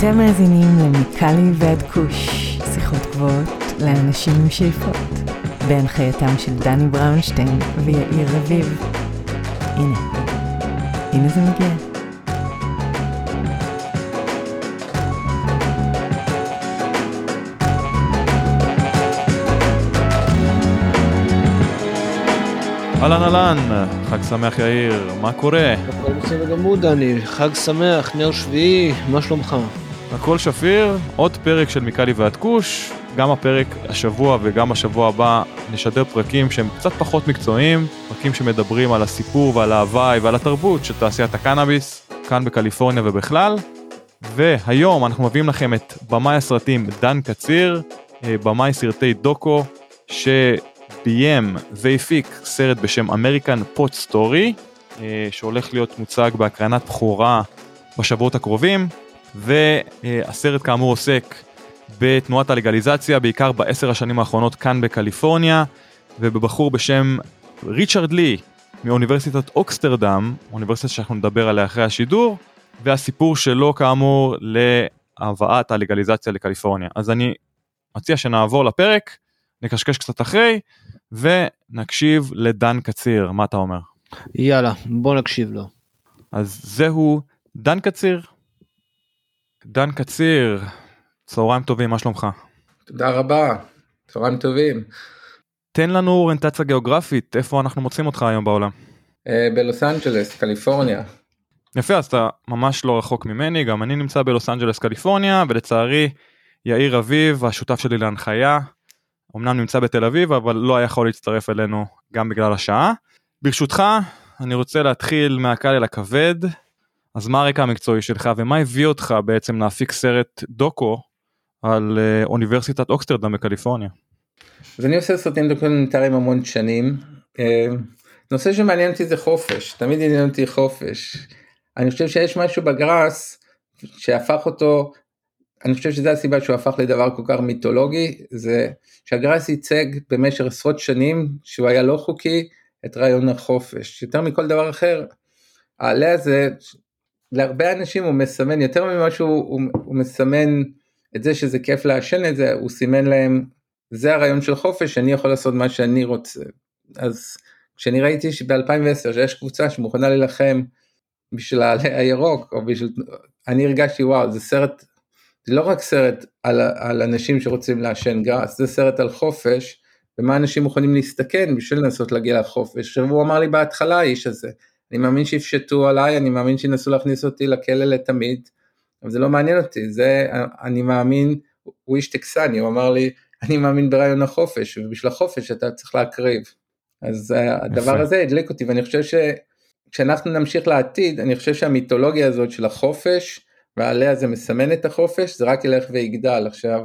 אתם מאזינים למיקלי ועד כוש, שיחות גבוהות לאנשים עם שאיפות, בהנחייתם של דני בראונשטיין ויאיר רביב. הנה, הנה זה מגיע. אהלן אהלן, חג שמח יאיר, מה קורה? הכל בסדר גמור דני, חג שמח, נר שביעי, מה שלומך? הכל שפיר, עוד פרק של מיקלי ועד כוש, גם הפרק השבוע וגם השבוע הבא נשדר פרקים שהם קצת פחות מקצועיים, פרקים שמדברים על הסיפור ועל ההוואי ועל התרבות של תעשיית הקנאביס, כאן בקליפורניה ובכלל. והיום אנחנו מביאים לכם את במאי הסרטים דן קציר, אה, במאי סרטי דוקו, ש... ביים והפיק סרט בשם American Pot Story, שהולך להיות מוצג בהקרנת בכורה בשבועות הקרובים, והסרט כאמור עוסק בתנועת הלגליזציה, בעיקר בעשר השנים האחרונות כאן בקליפורניה, ובבחור בשם ריצ'רד לי מאוניברסיטת אוקסטרדם, אוניברסיטה שאנחנו נדבר עליה אחרי השידור, והסיפור שלו כאמור להבאת הלגליזציה לקליפורניה. אז אני מציע שנעבור לפרק, נקשקש קצת אחרי, ונקשיב לדן קציר, מה אתה אומר? יאללה, בוא נקשיב לו. אז זהו דן קציר. דן קציר, צהריים טובים, מה שלומך? תודה רבה, צהריים טובים. תן לנו אוריינטציה גיאוגרפית, איפה אנחנו מוצאים אותך היום בעולם? אה, בלוס אנג'לס, קליפורניה. יפה, אז אתה ממש לא רחוק ממני, גם אני נמצא בלוס אנג'לס, קליפורניה, ולצערי, יאיר אביב, השותף שלי להנחיה, אמנם נמצא בתל אביב אבל לא היה יכול להצטרף אלינו גם בגלל השעה. ברשותך אני רוצה להתחיל מהקל אל הכבד אז מה הרקע המקצועי שלך ומה הביא אותך בעצם להפיק סרט דוקו על אה, אוניברסיטת אוקסטרדם בקליפורניה. אז אני עושה סרטים דוקומנטריים המון שנים. אה, נושא שמעניין אותי זה חופש תמיד עניין אותי חופש. אני חושב שיש משהו בגראס שהפך אותו אני חושב שזו הסיבה שהוא הפך לדבר כל כך מיתולוגי, זה שהגראס ייצג במשך עשרות שנים, שהוא היה לא חוקי, את רעיון החופש. יותר מכל דבר אחר, העלה הזה, להרבה אנשים הוא מסמן, יותר ממה שהוא הוא, הוא מסמן את זה שזה כיף לעשן את זה, הוא סימן להם, זה הרעיון של חופש, אני יכול לעשות מה שאני רוצה. אז כשאני ראיתי שב-2010 שיש קבוצה שמוכנה להילחם בשביל העלה הירוק, או בשביל, אני הרגשתי וואו, זה סרט זה לא רק סרט על, על אנשים שרוצים לעשן גראס, זה סרט על חופש, ומה אנשים מוכנים להסתכן בשביל לנסות להגיע לחופש. עכשיו הוא אמר לי בהתחלה האיש הזה, אני מאמין שיפשטו עליי, אני מאמין שינסו להכניס אותי לכלא לתמיד, אבל זה לא מעניין אותי, זה, אני מאמין, הוא איש טקסני, הוא אמר לי, אני מאמין ברעיון החופש, ובשביל החופש אתה צריך להקריב. אז הדבר הזה הדליק אותי, ואני חושב שכשאנחנו נמשיך לעתיד, אני חושב שהמיתולוגיה הזאת של החופש, ועליה זה מסמן את החופש, זה רק ילך ויגדל. עכשיו,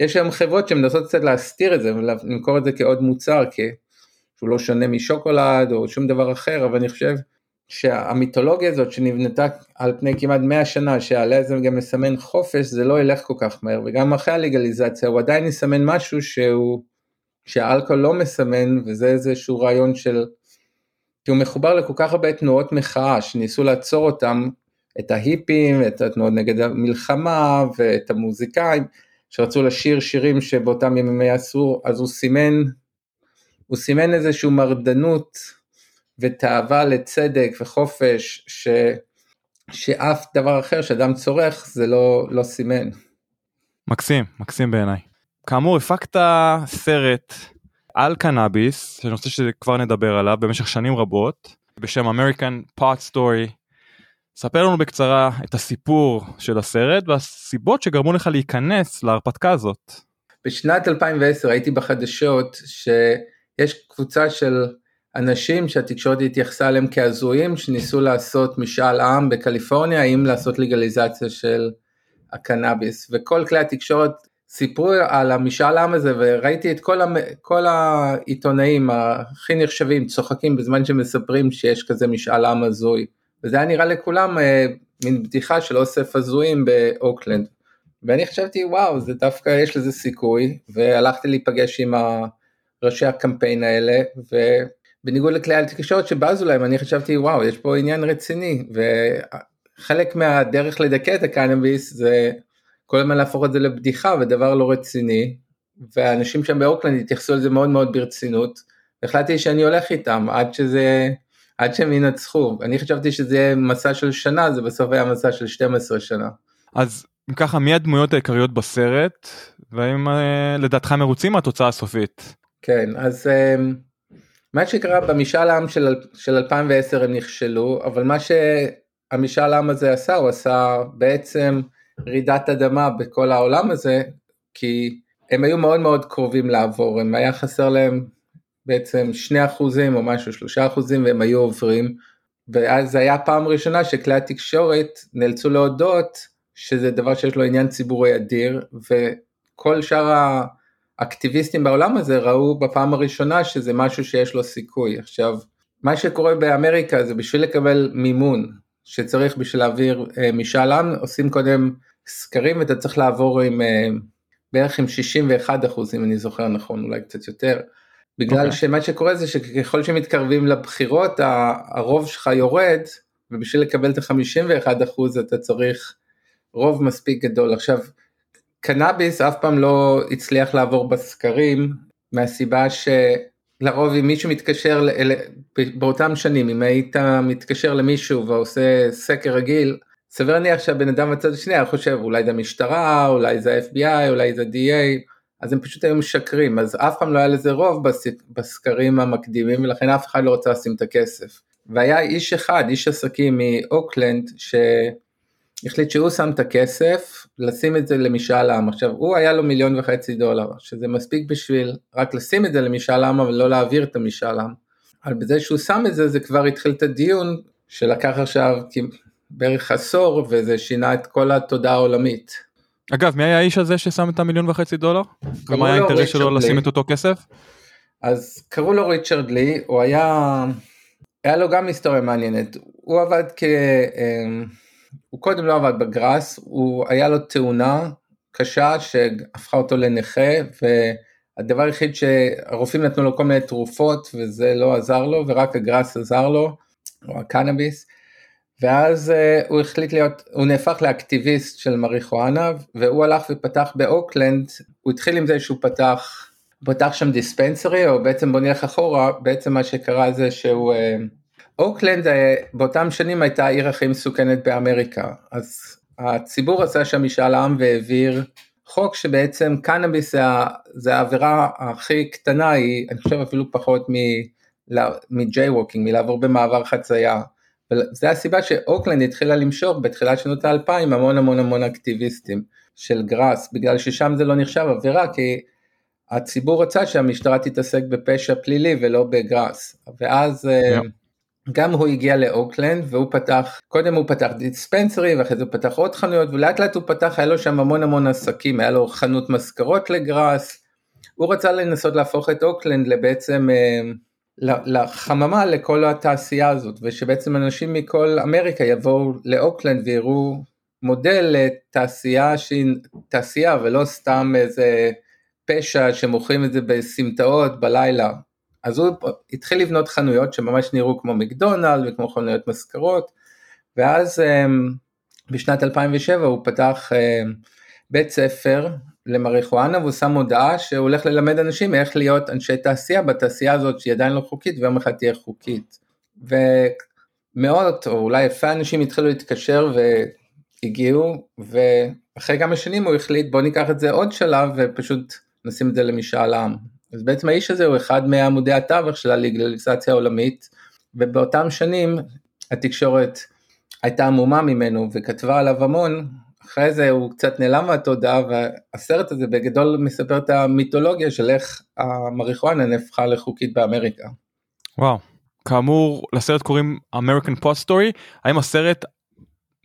יש היום חברות שמנסות קצת להסתיר את זה ולמכור את זה כעוד מוצר, כי שהוא לא שונה משוקולד או שום דבר אחר, אבל אני חושב שהמיתולוגיה הזאת שנבנתה על פני כמעט 100 שנה, שעליה זה גם מסמן חופש, זה לא ילך כל כך מהר, וגם אחרי הלגליזציה הוא עדיין יסמן משהו שהוא, שהאלכוהול לא מסמן, וזה איזשהו רעיון של, כי הוא מחובר לכל כך הרבה תנועות מחאה שניסו לעצור אותם את ההיפים, את התנועות נגד המלחמה ואת המוזיקאים שרצו לשיר שירים שבאותם ימים היה אסור, אז הוא סימן, הוא סימן איזושהי מרדנות ותאווה לצדק וחופש ש, שאף דבר אחר שאדם צורך זה לא, לא סימן. מקסים, מקסים בעיניי. כאמור הפקת סרט על קנאביס, שאני רוצה שכבר נדבר עליו במשך שנים רבות, בשם American Pot Story ספר לנו בקצרה את הסיפור של הסרט והסיבות שגרמו לך להיכנס להרפתקה הזאת. בשנת 2010 הייתי בחדשות שיש קבוצה של אנשים שהתקשורת התייחסה אליהם כהזויים שניסו לעשות משאל עם בקליפורניה האם לעשות לגליזציה של הקנאביס וכל כלי התקשורת סיפרו על המשאל עם הזה וראיתי את כל, המ... כל העיתונאים הכי נחשבים צוחקים בזמן שמספרים שיש כזה משאל עם הזוי. וזה היה נראה לכולם אה, מין בדיחה של אוסף הזויים באוקלנד. ואני חשבתי וואו זה דווקא יש לזה סיכוי והלכתי להיפגש עם ראשי הקמפיין האלה ובניגוד לכלי התקשורת שבזו להם אני חשבתי וואו יש פה עניין רציני וחלק מהדרך לדכא את הקנאביס זה כל הזמן להפוך את זה לבדיחה ודבר לא רציני, והאנשים שם באוקלנד התייחסו לזה מאוד מאוד ברצינות, החלטתי שאני הולך איתם עד שזה, עד שהם ינצחו, אני חשבתי שזה יהיה מסע של שנה, זה בסוף היה מסע של 12 שנה. אז אם ככה מי הדמויות העיקריות בסרט והאם אה, לדעתך מרוצים מהתוצאה הסופית. כן אז אה, מה שקרה במשאל העם של, של 2010 הם נכשלו אבל מה שהמשאל העם הזה עשה הוא עשה בעצם רעידת אדמה בכל העולם הזה כי הם היו מאוד מאוד קרובים לעבור הם היה חסר להם בעצם 2 אחוזים או משהו 3 אחוזים והם היו עוברים. ואז זה היה פעם ראשונה שכלי התקשורת נאלצו להודות שזה דבר שיש לו עניין ציבורי אדיר, וכל שאר האקטיביסטים בעולם הזה ראו בפעם הראשונה שזה משהו שיש לו סיכוי. עכשיו, מה שקורה באמריקה זה בשביל לקבל מימון שצריך בשביל להעביר אה, משאל עם, עושים קודם סקרים ואתה צריך לעבור עם אה, בערך עם 61 אחוז אם אני זוכר נכון, אולי קצת יותר. בגלל okay. אוקיי. שמה שקורה זה שככל שמתקרבים לבחירות הרוב שלך יורד ובשביל לקבל את ה-51 אחוז אתה צריך רוב מספיק גדול. עכשיו, קנאביס אף פעם לא הצליח לעבור בסקרים, מהסיבה שלרוב אם מישהו מתקשר, באותם שנים, אם היית מתקשר למישהו ועושה סקר רגיל, סביר להניח שהבן אדם בצד השני היה חושב אולי זה המשטרה, אולי זה ה-FBI, אולי זה DA, אז הם פשוט היו משקרים, אז אף פעם לא היה לזה רוב בסקרים המקדימים ולכן אף אחד לא רוצה לשים את הכסף. והיה איש אחד, איש עסקים מאוקלנד, ש... החליט שהוא שם את הכסף לשים את זה למשאל עם. עכשיו הוא היה לו מיליון וחצי דולר, שזה מספיק בשביל רק לשים את זה למשאל עם אבל לא להעביר את המשאל עם. אבל בזה שהוא שם את זה זה כבר התחיל את הדיון שלקח עכשיו בערך עשור וזה שינה את כל התודעה העולמית. אגב מי היה האיש הזה ששם את המיליון וחצי דולר? ומה היה האינטרס שלו לי. לשים את אותו כסף? אז קראו לו ריצ'רד לי, הוא היה, היה לו גם היסטוריה מעניינת, הוא עבד כ... הוא קודם לא עבד בגראס, הוא היה לו תאונה קשה שהפכה אותו לנכה והדבר היחיד שהרופאים נתנו לו כל מיני תרופות וזה לא עזר לו ורק הגראס עזר לו, או הקנאביס, ואז uh, הוא החליט להיות, הוא נהפך לאקטיביסט של מריחואנה והוא הלך ופתח באוקלנד, הוא התחיל עם זה שהוא פתח, פתח שם dispensary או בעצם בוא נלך אחורה, בעצם מה שקרה זה שהוא uh, אוקלנד אה, באותם שנים הייתה העיר הכי מסוכנת באמריקה, אז הציבור עשה שם משאל עם והעביר חוק שבעצם קנאביס זה העבירה הכי קטנה, היא אני חושב אפילו פחות מ jaywalking, מלעבור במעבר חצייה. וזה הסיבה שאוקלנד התחילה למשוך בתחילת שנות האלפיים המון המון המון אקטיביסטים של גראס, בגלל ששם זה לא נחשב עבירה, כי הציבור רצה שהמשטרה תתעסק בפשע פלילי ולא בגראס, ואז... Yeah. גם הוא הגיע לאוקלנד והוא פתח, קודם הוא פתח dispensary ואחרי זה הוא פתח עוד חנויות ולאט לאט הוא פתח, היה לו שם המון המון עסקים, היה לו חנות מזכרות לגראס, הוא רצה לנסות להפוך את אוקלנד לבעצם אה, לחממה לכל התעשייה הזאת ושבעצם אנשים מכל אמריקה יבואו לאוקלנד ויראו מודל לתעשייה שהיא תעשייה ולא סתם איזה פשע שמוכרים את זה בסמטאות בלילה אז הוא התחיל לבנות חנויות שממש נראו כמו מקדונלד וכמו חנויות מזכרות, ואז אמ, בשנת 2007 הוא פתח אמ, בית ספר למריחואנה והוא שם הודעה שהוא הולך ללמד אנשים איך להיות אנשי תעשייה בתעשייה הזאת שהיא עדיין לא חוקית ויום אחד תהיה חוקית. ומאות או אולי אלפי אנשים התחילו להתקשר והגיעו ואחרי כמה שנים הוא החליט בוא ניקח את זה עוד שלב ופשוט נשים את זה למשאל עם. אז בעצם האיש הזה הוא אחד מעמודי התווך של הלגליזציה העולמית, ובאותם שנים התקשורת הייתה עמומה ממנו וכתבה עליו המון, אחרי זה הוא קצת נעלם מהתודעה והסרט הזה בגדול מספר את המיתולוגיה של איך המריחואנה נהפכה לחוקית באמריקה. וואו, כאמור לסרט קוראים American Post Story, האם הסרט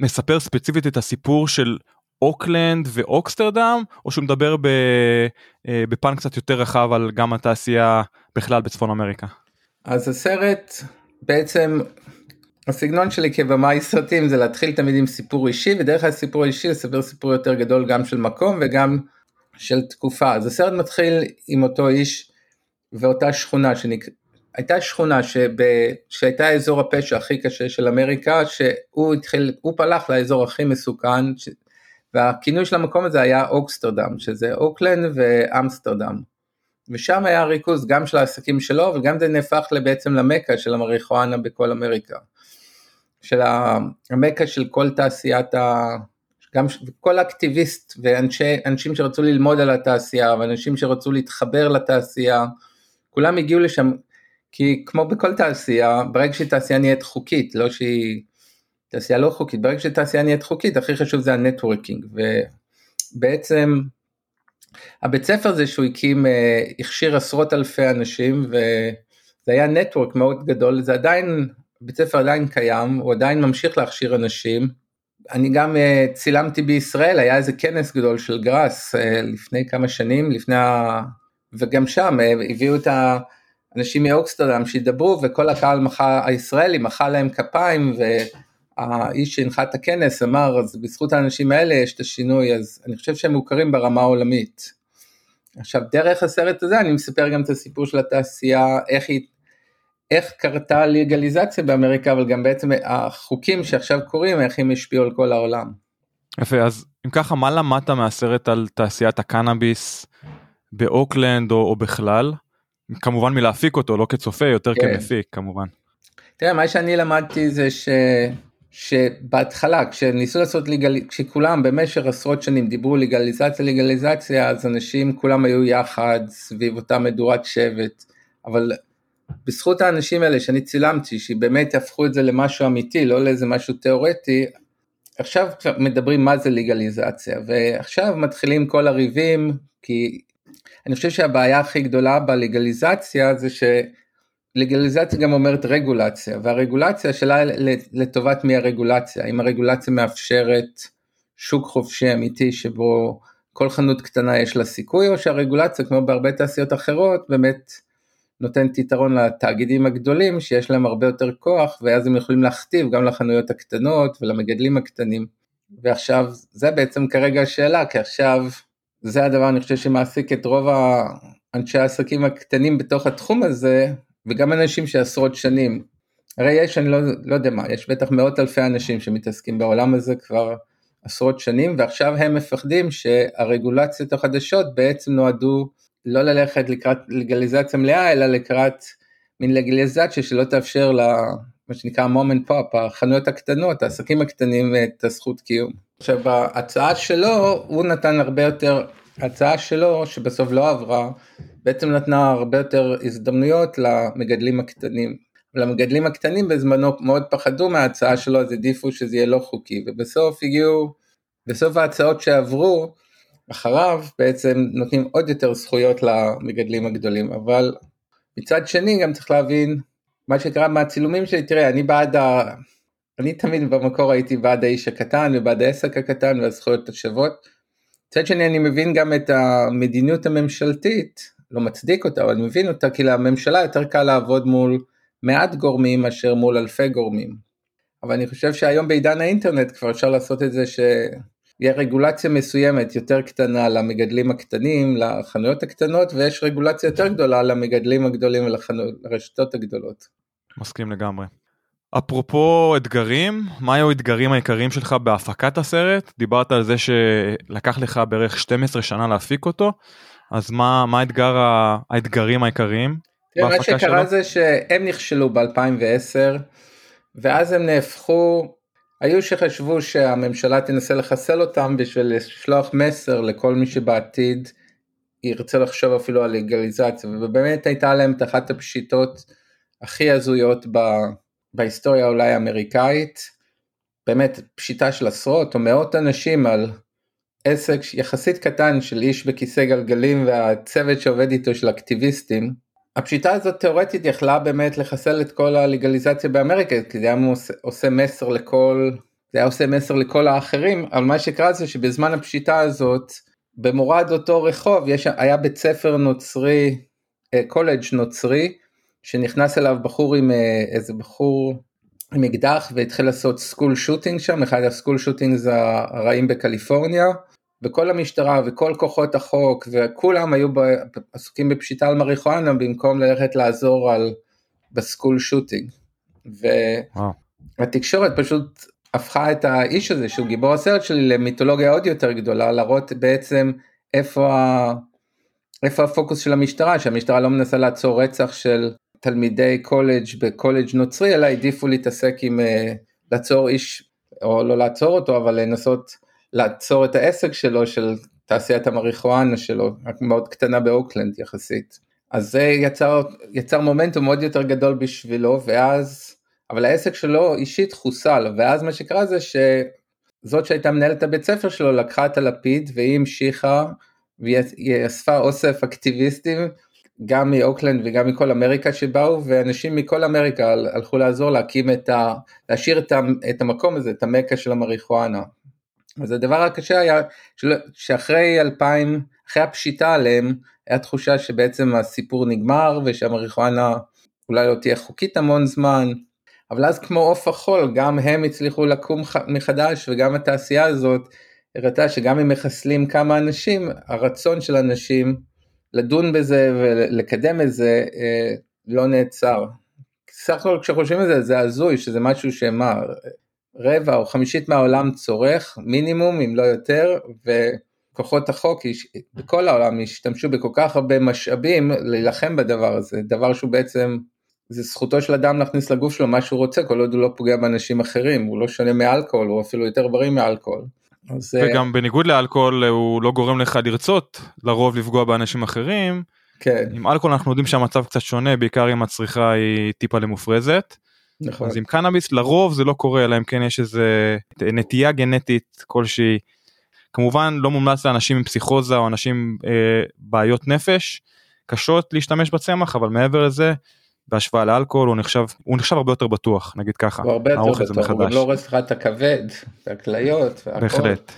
מספר ספציפית את הסיפור של אוקלנד ואוקסטרדם או שהוא מדבר אה, בפן קצת יותר רחב על גם התעשייה בכלל בצפון אמריקה. אז הסרט בעצם הסגנון שלי כבמאי סרטים זה להתחיל תמיד עם סיפור אישי ודרך הסיפור האישי לספר סיפור יותר גדול גם של מקום וגם של תקופה אז הסרט מתחיל עם אותו איש ואותה שכונה שנק... הייתה שכונה שב... שהייתה אזור הפשע הכי קשה של אמריקה שהוא התחיל הוא פלח לאזור הכי מסוכן. והכינוי של המקום הזה היה אוקסטרדם, שזה אוקלנד ואמסטרדם. ושם היה ריכוז גם של העסקים שלו וגם זה נהפך בעצם למכה של המריחואנה בכל אמריקה. של המכה של כל תעשיית ה... גם כל אקטיביסט ואנשים שרצו ללמוד על התעשייה ואנשים שרצו להתחבר לתעשייה, כולם הגיעו לשם, כי כמו בכל תעשייה, ברגע שתעשייה נהיית חוקית, לא שהיא תעשייה לא חוקית, ברגע שתעשייה נהיית חוקית, הכי חשוב זה ה networking, ובעצם הבית ספר הזה שהוא הקים אה, הכשיר עשרות אלפי אנשים וזה היה network מאוד גדול, זה עדיין, בית ספר עדיין קיים, הוא עדיין ממשיך להכשיר אנשים. אני גם אה, צילמתי בישראל, היה איזה כנס גדול של גראס אה, לפני כמה שנים, לפני ה... וגם שם הביאו את האנשים מאוקסטרדם שידברו וכל הקהל מחא, הישראלי מחא להם כפיים והאיש שהנחה את הכנס אמר אז בזכות האנשים האלה יש את השינוי אז אני חושב שהם מוכרים ברמה העולמית. עכשיו דרך הסרט הזה אני מספר גם את הסיפור של התעשייה, איך היא, איך קרתה לגליזציה באמריקה, אבל גם בעצם החוקים שעכשיו קורים, איך הם השפיעו על כל העולם. יפה, אז אם ככה, מה למדת מהסרט על תעשיית הקנאביס באוקלנד או, או בכלל? כמובן מלהפיק אותו, לא כצופה, יותר כן. כמפיק כמובן. תראה, מה שאני למדתי זה ש... שבהתחלה כשניסו לעשות לגליזציה, כשכולם במשך עשרות שנים דיברו לגליזציה לגליזציה אז אנשים כולם היו יחד סביב אותה מדורת שבט. אבל בזכות האנשים האלה שאני צילמתי שבאמת הפכו את זה למשהו אמיתי לא לאיזה משהו תיאורטי עכשיו מדברים מה זה לגליזציה. ועכשיו מתחילים כל הריבים כי אני חושב שהבעיה הכי גדולה בלגליזציה זה ש... לגליזציה גם אומרת רגולציה, והרגולציה שלה לטובת מי הרגולציה, אם הרגולציה מאפשרת שוק חופשי אמיתי שבו כל חנות קטנה יש לה סיכוי, או שהרגולציה כמו בהרבה תעשיות אחרות באמת נותנת יתרון לתאגידים הגדולים שיש להם הרבה יותר כוח ואז הם יכולים להכתיב גם לחנויות הקטנות ולמגדלים הקטנים. ועכשיו זה בעצם כרגע השאלה כי עכשיו זה הדבר אני חושב שמעסיק את רוב האנשי העסקים הקטנים בתוך התחום הזה וגם אנשים שעשרות שנים, הרי יש, אני לא, לא יודע מה, יש בטח מאות אלפי אנשים שמתעסקים בעולם הזה כבר עשרות שנים, ועכשיו הם מפחדים שהרגולציות החדשות בעצם נועדו לא ללכת לקראת לגליזציה מלאה, אלא לקראת מין לגליזציה שלא תאפשר ל... מה שנקרא מומנט פופ, החנויות הקטנות, העסקים הקטנים את הזכות קיום. עכשיו בהצעה שלו הוא נתן הרבה יותר, ההצעה שלו שבסוף לא עברה, בעצם נתנה הרבה יותר הזדמנויות למגדלים הקטנים. למגדלים הקטנים בזמנו מאוד פחדו מההצעה שלו אז העדיפו שזה יהיה לא חוקי ובסוף הגיעו, בסוף ההצעות שעברו אחריו בעצם נותנים עוד יותר זכויות למגדלים הגדולים אבל מצד שני גם צריך להבין מה שקרה מהצילומים שלי תראה אני בעד ה... אני תמיד במקור הייתי בעד האיש הקטן ובעד העסק הקטן והזכויות השוות. מצד שני אני מבין גם את המדיניות הממשלתית לא מצדיק אותה, אבל אני מבין אותה, כי לממשלה יותר קל לעבוד מול מעט גורמים מאשר מול אלפי גורמים. אבל אני חושב שהיום בעידן האינטרנט כבר אפשר לעשות את זה שיהיה רגולציה מסוימת יותר קטנה למגדלים הקטנים, לחנויות הקטנות, ויש רגולציה יותר גדולה למגדלים הגדולים ולרשתות הגדולות. מסכים לגמרי. אפרופו אתגרים, מה היו האתגרים העיקריים שלך בהפקת הסרט? דיברת על זה שלקח לך בערך 12 שנה להפיק אותו. אז מה, מה האתגר, האתגרים העיקריים? מה שקרה שלו? זה שהם נכשלו ב-2010 ואז הם נהפכו, היו שחשבו שהממשלה תנסה לחסל אותם בשביל לשלוח מסר לכל מי שבעתיד ירצה לחשוב אפילו על לגליזציה ובאמת הייתה להם את אחת הפשיטות הכי הזויות ב, בהיסטוריה אולי האמריקאית, באמת פשיטה של עשרות או מאות אנשים על עסק יחסית קטן של איש בכיסא גלגלים והצוות שעובד איתו של אקטיביסטים. הפשיטה הזאת תאורטית יכלה באמת לחסל את כל הלגליזציה באמריקה כי זה היה עושה, מסר לכל זה היה עושה מסר לכל האחרים אבל מה שקרה זה שבזמן הפשיטה הזאת במורד אותו רחוב יש היה בית ספר נוצרי קולג' אה, נוצרי שנכנס אליו בחור עם אה, איזה בחור עם אקדח והתחיל לעשות school shooting שם אחד ה school shootings הרעים בקליפורניה וכל המשטרה וכל כוחות החוק וכולם היו עסוקים בפשיטה על מריחואנה במקום ללכת לעזור על בסקול שוטינג. והתקשורת פשוט הפכה את האיש הזה שהוא גיבור הסרט שלי למיתולוגיה עוד יותר גדולה, להראות בעצם איפה. איפה הפוקוס של המשטרה, שהמשטרה לא מנסה לעצור רצח של תלמידי קולג' בקולג' נוצרי, אלא העדיפו להתעסק עם uh, לעצור איש, או לא לעצור אותו, אבל לנסות לעצור את העסק שלו, של תעשיית המריחואנה שלו, מאוד קטנה באוקלנד יחסית. אז זה יצר, יצר מומנטום מאוד יותר גדול בשבילו, ואז, אבל העסק שלו אישית חוסל, ואז מה שקרה זה שזאת שהייתה מנהלת הבית ספר שלו לקחה את הלפיד והיא המשיכה והיא אספה אוסף אקטיביסטים גם מאוקלנד וגם מכל אמריקה שבאו ואנשים מכל אמריקה הלכו לעזור להקים את ה... להשאיר את, ה, את המקום הזה, את המקה של המריחואנה. אז הדבר הקשה היה של, שאחרי אלפיים, אחרי הפשיטה עליהם, היה תחושה שבעצם הסיפור נגמר ושהמריחואנה אולי לא תהיה חוקית המון זמן, אבל אז כמו עוף החול גם הם הצליחו לקום מחדש וגם התעשייה הזאת הראתה שגם אם מחסלים כמה אנשים, הרצון של אנשים לדון בזה ולקדם את זה אה, לא נעצר. סך הכל כשחושבים על זה זה הזוי שזה משהו שמה רבע או חמישית מהעולם צורך מינימום אם לא יותר וכוחות החוק בכל העולם השתמשו בכל כך הרבה משאבים להילחם בדבר הזה דבר שהוא בעצם זה זכותו של אדם להכניס לגוף שלו מה שהוא רוצה כל עוד הוא לא פוגע באנשים אחרים הוא לא שונה מאלכוהול הוא אפילו יותר בריא מאלכוהול. אז, אה, וגם בניגוד לאלכוהול הוא לא גורם לך לרצות לרוב לפגוע באנשים אחרים. כן. עם אלכוהול אנחנו יודעים שהמצב קצת שונה בעיקר אם הצריכה היא טיפה למופרזת. נכון. אז עם קנאביס לרוב זה לא קורה אלא אם כן יש איזה נטייה גנטית כלשהי. כמובן לא מומלץ לאנשים עם פסיכוזה או אנשים אה, בעיות נפש קשות להשתמש בצמח אבל מעבר לזה בהשוואה לאלכוהול הוא נחשב הוא נחשב הרבה יותר בטוח נגיד ככה. הוא הרבה יותר בטוח, הוא גם לא הורס לך את הכבד, את הכליות. בהחלט.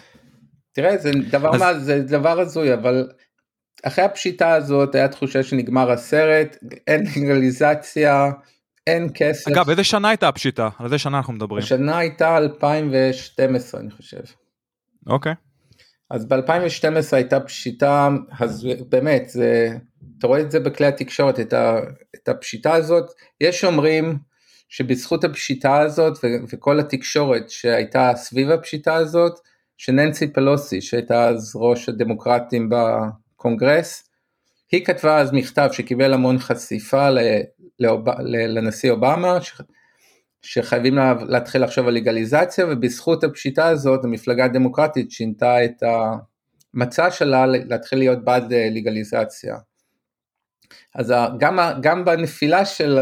תראה זה דבר אז... מה זה דבר הזוי אבל אחרי הפשיטה הזאת היה תחושה שנגמר הסרט אין לגליזציה אין כסף. אגב איזה שנה הייתה הפשיטה על איזה שנה אנחנו מדברים? השנה הייתה 2012 אני חושב. אוקיי. אז ב2012 הייתה פשיטה אז באמת זה אתה רואה את זה בכלי התקשורת, את, ה, את הפשיטה הזאת, יש אומרים שבזכות הפשיטה הזאת ו, וכל התקשורת שהייתה סביב הפשיטה הזאת, שננסי פלוסי שהייתה אז ראש הדמוקרטים בקונגרס, היא כתבה אז מכתב שקיבל המון חשיפה ל, לאוב, לנשיא אובמה, שחייבים לה, להתחיל לחשוב על לגליזציה ובזכות הפשיטה הזאת המפלגה הדמוקרטית שינתה את המצע שלה להתחיל להיות בעד אה, לגליזציה. אז גם, גם בנפילה של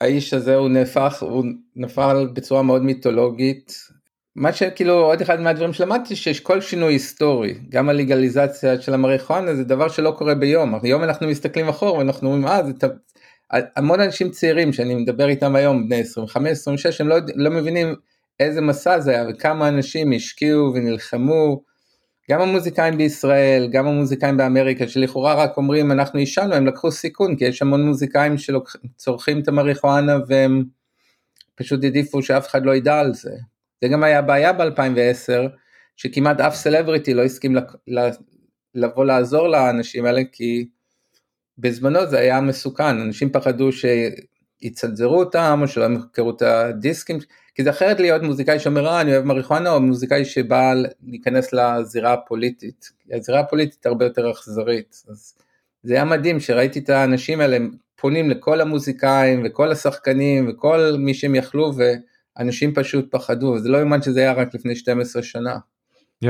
האיש הזה הוא נהפך, הוא נפל בצורה מאוד מיתולוגית. מה שכאילו עוד אחד מהדברים שלמדתי שיש כל שינוי היסטורי, גם הלגליזציה של המריחואנה זה דבר שלא קורה ביום, היום אנחנו מסתכלים אחורה ואנחנו אומרים אה זה המון אנשים צעירים שאני מדבר איתם היום בני 25-26 הם לא, לא מבינים איזה מסע זה היה וכמה אנשים השקיעו ונלחמו גם המוזיקאים בישראל, גם המוזיקאים באמריקה, שלכאורה רק אומרים אנחנו עישנו, הם לקחו סיכון, כי יש המון מוזיקאים שצורכים את המריחואנה והם פשוט העדיפו שאף אחד לא ידע על זה. זה גם היה בעיה ב-2010, שכמעט אף סלבריטי לא הסכים לבוא לעזור לאנשים האלה, כי בזמנו זה היה מסוכן, אנשים פחדו שיצנזרו אותם, או שלא ימכרו את הדיסקים, כי זה אחרת להיות מוזיקאי שאומר אה אני אוהב מריחואנה או מוזיקאי שבא להיכנס לזירה הפוליטית. הזירה הפוליטית הרבה יותר אכזרית. אז זה היה מדהים שראיתי את האנשים האלה פונים לכל המוזיקאים וכל השחקנים וכל מי שהם יכלו ואנשים פשוט פחדו וזה לא יאומן שזה היה רק לפני 12 שנה. Yeah.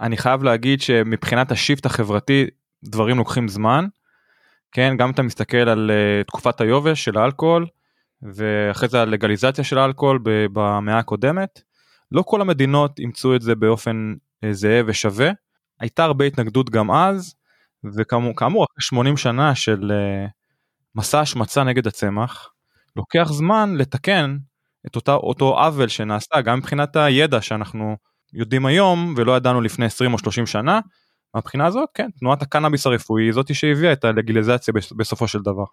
אני חייב להגיד שמבחינת השיפט החברתי דברים לוקחים זמן. כן גם אתה מסתכל על uh, תקופת היובש של האלכוהול ואחרי זה הלגליזציה של האלכוהול במאה הקודמת. לא כל המדינות אימצו את זה באופן אה, זהה ושווה. הייתה הרבה התנגדות גם אז, וכאמור אחרי 80 שנה של אה, מסע השמצה נגד הצמח, לוקח זמן לתקן את אותה, אותו עוול שנעשה גם מבחינת הידע שאנחנו יודעים היום ולא ידענו לפני 20 או 30 שנה. מהבחינה הזאת כן תנועת הקנאביס הרפואי היא זאתי שהביאה את הלגליזציה בסופו של דבר.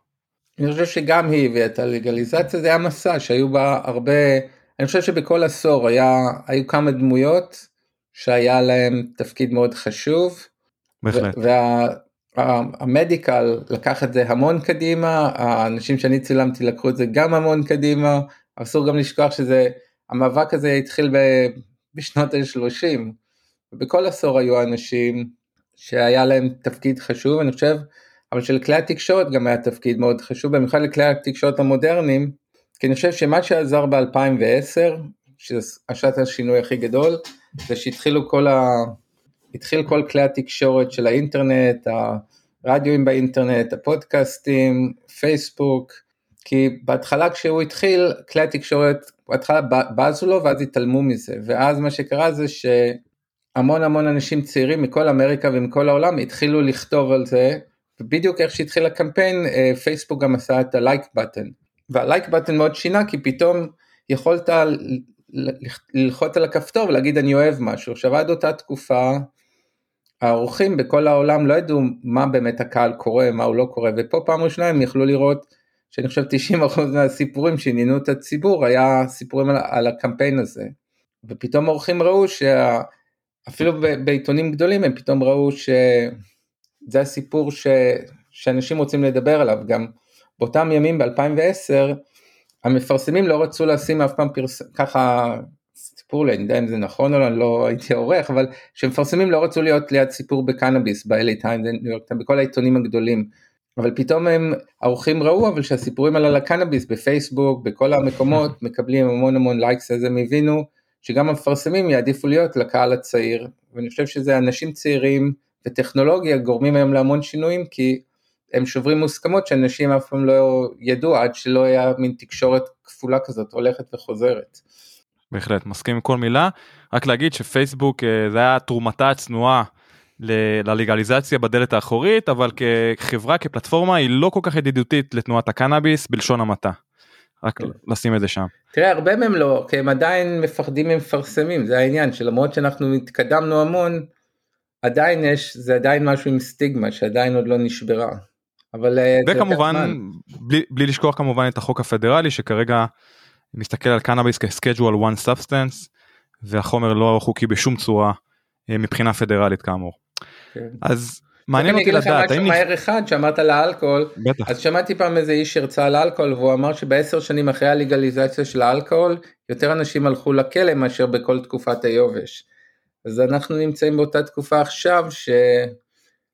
אני חושב שגם היא הביאה את הלגליזציה, זה היה מסע שהיו בה הרבה, אני חושב שבכל עשור היה, היו כמה דמויות שהיה להם תפקיד מאוד חשוב. בהחלט. והמדיקל לקח את זה המון קדימה, האנשים שאני צילמתי לקחו את זה גם המון קדימה, אסור גם לשכוח שזה המאבק הזה התחיל ב, בשנות ה-30, ובכל עשור היו אנשים שהיה להם תפקיד חשוב, אני חושב, אבל שלכלי התקשורת גם היה תפקיד מאוד חשוב, במיוחד לכלי התקשורת המודרניים, כי אני חושב שמה שעזר ב-2010, שזה השעת השינוי הכי גדול, זה שהתחילו כל ה... התחיל כל כלי התקשורת של האינטרנט, הרדיואים באינטרנט, הפודקאסטים, פייסבוק, כי בהתחלה כשהוא התחיל, כלי התקשורת, בהתחלה בזו לו ואז התעלמו מזה, ואז מה שקרה זה שהמון המון אנשים צעירים מכל אמריקה ומכל העולם התחילו לכתוב על זה, ובדיוק איך שהתחיל הקמפיין, אה, פייסבוק גם עשה את הלייק בטן, והלייק בטן מאוד שינה כי פתאום יכולת ללחוץ על הכפתור ולהגיד אני אוהב משהו, עכשיו עד אותה תקופה האורחים בכל העולם לא ידעו מה באמת הקהל קורא, מה הוא לא קורא, ופה פעם ראשונה הם יכלו לראות שאני חושב 90% מהסיפורים שעניינו את הציבור היה סיפורים על, על הקמפיין הזה. ופתאום האורחים ראו שאפילו בעיתונים גדולים הם פתאום ראו שזה הסיפור ש... שאנשים רוצים לדבר עליו, גם באותם ימים ב-2010 המפרסמים לא רצו לשים אף פעם פרס... ככה סיפרו לי, אני יודע אם זה נכון או לא, אני לא הייתי עורך, אבל שמפרסמים לא רצו להיות ליד סיפור בקנאביס, ב-LA Times, בכל העיתונים הגדולים. אבל פתאום הם, האורחים ראו אבל שהסיפורים על הקנאביס בפייסבוק, בכל המקומות, מקבלים המון המון לייקס, אז הם הבינו שגם המפרסמים יעדיפו להיות לקהל הצעיר, ואני חושב שזה אנשים צעירים וטכנולוגיה גורמים היום להמון שינויים, כי הם שוברים מוסכמות שאנשים אף פעם לא ידעו עד שלא היה מין תקשורת כפולה כזאת הולכת וחוזרת. בהחלט מסכים עם כל מילה רק להגיד שפייסבוק אה, זה היה תרומתה הצנועה ללגליזציה בדלת האחורית אבל כחברה כפלטפורמה היא לא כל כך ידידותית לתנועת הקנאביס בלשון המעטה. רק כן. לשים את זה שם. תראה הרבה מהם לא כי הם עדיין מפחדים ממפרסמים זה העניין שלמרות שאנחנו התקדמנו המון עדיין יש זה עדיין משהו עם סטיגמה שעדיין עוד לא נשברה. אבל אה, וכמובן בלי, בלי לשכוח כמובן את החוק הפדרלי שכרגע מסתכל על קנאביס כ Schedule 1 substance והחומר לא חוקי בשום צורה אה, מבחינה פדרלית כאמור. כן. אז מעניין אותי לדעת. אני אגיד לך משהו מהר אחד שאמרת על האלכוהול, בטח. אז שמעתי פעם איזה איש שהרצה על אלכוהול והוא אמר שבעשר שנים אחרי הלגליזציה של האלכוהול יותר אנשים הלכו לכלא מאשר בכל תקופת היובש. אז אנחנו נמצאים באותה תקופה עכשיו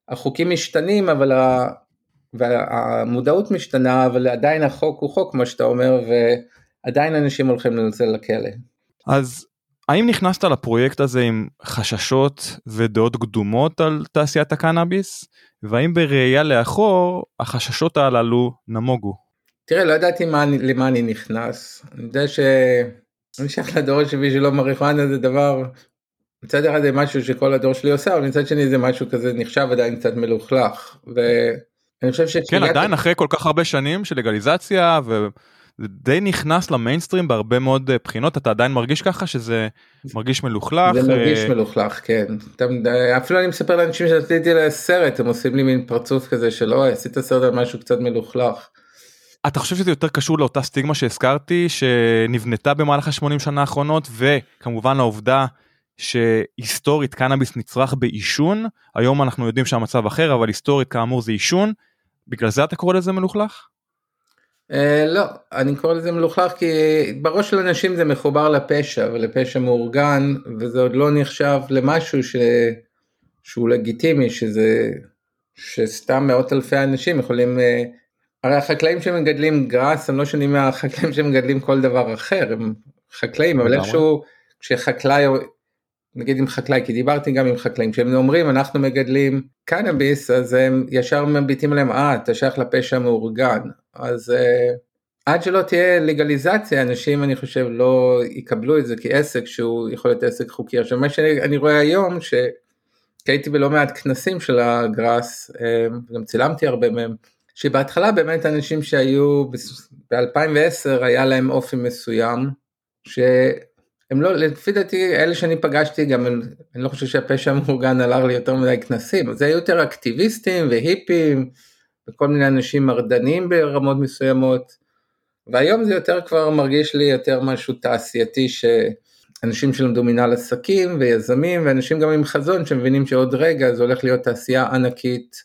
שהחוקים משתנים אבל ה... והמודעות משתנה אבל עדיין החוק הוא חוק כמו שאתה אומר ועדיין אנשים הולכים לנצל לכלא. אז האם נכנסת לפרויקט הזה עם חששות ודעות קדומות על תעשיית הקנאביס? והאם בראייה לאחור החששות הללו נמוגו? תראה לא ידעתי מה, למה אני נכנס. אני יודע שאני שייך לדור שלי שלא מריחואנה זה דבר מצד אחד זה משהו שכל הדור שלי עושה אבל מצד שני זה משהו כזה נחשב עדיין קצת מלוכלך. ואני חושב שכן כן, עדיין אחרי כל כך הרבה שנים של לגליזציה ו... זה די נכנס למיינסטרים בהרבה מאוד אה, בחינות אתה עדיין מרגיש ככה שזה מרגיש מלוכלך. זה מרגיש אה, מלוכלך כן אפילו אני מספר לאנשים שעשיתי לסרט הם עושים לי מין פרצוף כזה של אוי עשית סרט על משהו קצת מלוכלך. אתה חושב שזה יותר קשור לאותה סטיגמה שהזכרתי שנבנתה במהלך ה-80 שנה האחרונות וכמובן העובדה שהיסטורית קנאביס נצרך בעישון היום אנחנו יודעים שהמצב אחר אבל היסטורית כאמור זה עישון בגלל זה אתה קורא לזה מלוכלך? Uh, לא, אני קורא לזה מלוכלך כי בראש של אנשים זה מחובר לפשע ולפשע מאורגן וזה עוד לא נחשב למשהו ש... שהוא לגיטימי שזה שסתם מאות אלפי אנשים יכולים uh, הרי החקלאים שמגדלים גראס הם לא שונים מהחקלאים שמגדלים כל דבר אחר הם חקלאים אבל איכשהו כשחקלאי נגיד עם חקלאי כי דיברתי גם עם חקלאים שהם אומרים אנחנו מגדלים קנאביס אז הם ישר מביטים עליהם אה אתה שייך לפשע מאורגן אז uh, עד שלא תהיה לגליזציה אנשים אני חושב לא יקבלו את זה כעסק שהוא יכול להיות עסק חוקי. עכשיו מה שאני רואה היום שהייתי בלא מעט כנסים של הגראס uh, גם צילמתי הרבה מהם שבהתחלה באמת אנשים שהיו ב-2010 היה להם אופי מסוים שהם לא לפי דעתי אלה שאני פגשתי גם אני לא חושב שהפשע המאורגן עלה לי יותר מדי כנסים זה היו יותר אקטיביסטים והיפים. וכל מיני אנשים מרדניים ברמות מסוימות, והיום זה יותר כבר מרגיש לי יותר משהו תעשייתי שאנשים שלמדו מנהל עסקים ויזמים ואנשים גם עם חזון שמבינים שעוד רגע זה הולך להיות תעשייה ענקית,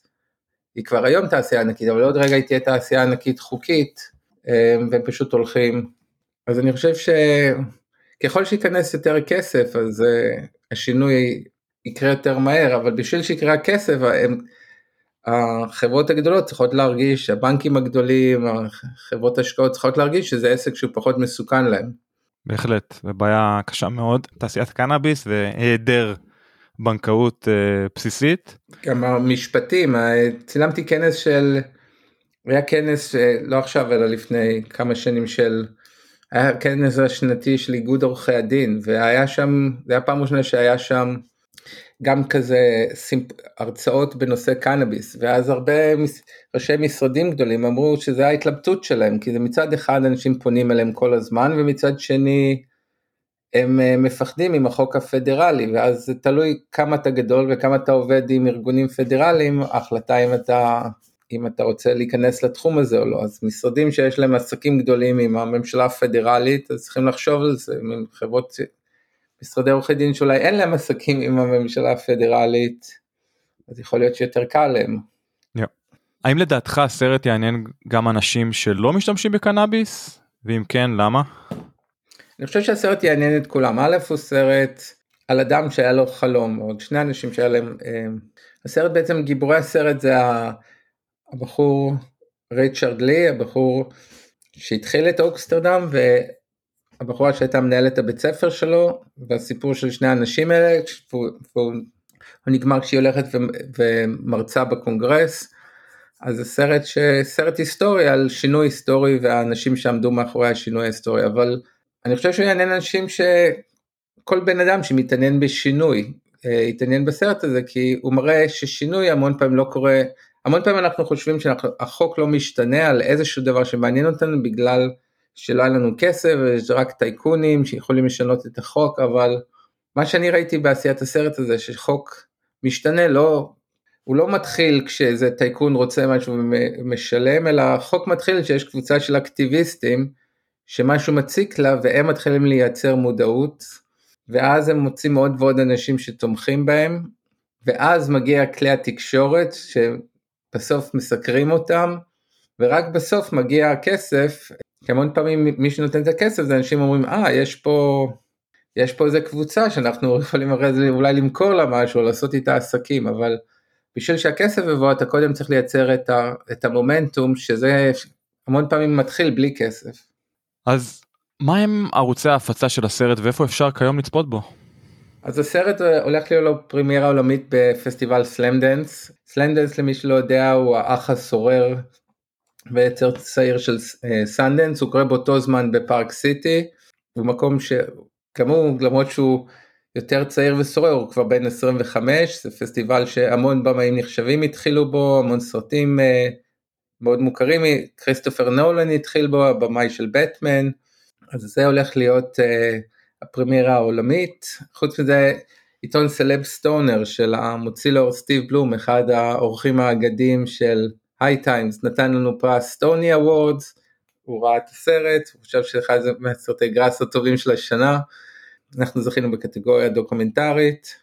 היא כבר היום תעשייה ענקית אבל עוד רגע היא תהיה תעשייה ענקית חוקית אה, והם פשוט הולכים, אז אני חושב ש... ככל שייכנס יותר כסף אז uh, השינוי יקרה יותר מהר, אבל בשביל שיקרה הכסף, הם, החברות הגדולות צריכות להרגיש, הבנקים הגדולים, חברות השקעות צריכות להרגיש שזה עסק שהוא פחות מסוכן להם. בהחלט, זו בעיה קשה מאוד, תעשיית קנאביס והיעדר בנקאות אה, בסיסית. גם המשפטים, אה, צילמתי כנס של, היה כנס אה, לא עכשיו אלא לפני כמה שנים של, היה כנס השנתי של איגוד עורכי הדין והיה שם, זה היה פעם ראשונה שהיה שם גם כזה סימפ... הרצאות בנושא קנאביס ואז הרבה ראשי משרדים גדולים אמרו שזה ההתלבטות שלהם כי זה מצד אחד אנשים פונים אליהם כל הזמן ומצד שני הם אה, מפחדים עם החוק הפדרלי ואז זה תלוי כמה אתה גדול וכמה אתה עובד עם ארגונים פדרליים ההחלטה אם אתה אם אתה רוצה להיכנס לתחום הזה או לא. אז משרדים שיש להם עסקים גדולים עם הממשלה הפדרלית אז צריכים לחשוב על זה עם חברות משרדי עורכי דין שאולי אין להם עסקים עם הממשלה הפדרלית, אז יכול להיות שיותר קל להם. Yeah. האם לדעתך הסרט יעניין גם אנשים שלא משתמשים בקנאביס? ואם כן, למה? אני חושב שהסרט יעניין את כולם. א' הוא סרט על אדם שהיה לו חלום, עוד שני אנשים שהיה להם... אה, הסרט בעצם, גיבורי הסרט זה הבחור ריצ'רד לי, הבחור שהתחיל את אוקסטרדם הבחורה שהייתה מנהלת הבית ספר שלו והסיפור של שני האנשים האלה והוא, והוא נגמר כשהיא הולכת ומרצה בקונגרס אז זה סרט סרט היסטורי על שינוי היסטורי והאנשים שעמדו מאחורי השינוי ההיסטורי אבל אני חושב שהוא יעניין אנשים שכל בן אדם שמתעניין בשינוי אה, יתעניין בסרט הזה כי הוא מראה ששינוי המון פעמים לא קורה המון פעמים אנחנו חושבים שהחוק לא משתנה על איזשהו דבר שמעניין אותנו בגלל שלא היה לנו כסף ויש רק טייקונים שיכולים לשנות את החוק אבל מה שאני ראיתי בעשיית הסרט הזה שחוק משתנה לא הוא לא מתחיל כשאיזה טייקון רוצה משהו ומשלם אלא חוק מתחיל שיש קבוצה של אקטיביסטים שמשהו מציק לה והם מתחילים לייצר מודעות ואז הם מוצאים עוד ועוד אנשים שתומכים בהם ואז מגיע כלי התקשורת שבסוף מסקרים אותם ורק בסוף מגיע הכסף כי המון פעמים מי שנותן את הכסף זה אנשים אומרים אה יש פה יש פה איזה קבוצה שאנחנו יכולים זה אולי למכור לה משהו לעשות איתה עסקים אבל בשביל שהכסף יבוא אתה קודם צריך לייצר את, ה, את המומנטום שזה המון פעמים מתחיל בלי כסף. אז מה הם ערוצי ההפצה של הסרט ואיפה אפשר כיום לצפות בו? אז הסרט הולך להיות לו פרימיירה עולמית בפסטיבל סלמדנס. סלמדנס למי שלא יודע הוא האח הסורר והיותר צעיר של סנדנס, הוא קורה באותו זמן בפארק סיטי, הוא מקום שכאמור למרות שהוא יותר צעיר וסורר הוא כבר בן 25, זה פסטיבל שהמון במאים נחשבים התחילו בו, המון סרטים אה, מאוד מוכרים, כריסטופר נולן התחיל בו, הבמאי של בטמן, אז זה הולך להיות אה, הפרמיירה העולמית, חוץ מזה עיתון CelebStoner של המוציא לאור סטיב בלום, אחד העורכים האגדים של High Times נתן לנו פרס Stony Awards, הוא ראה את הסרט, הוא חושב שזה אחד מהסרטי גראס הטובים של השנה, אנחנו זכינו בקטגוריה דוקומנטרית,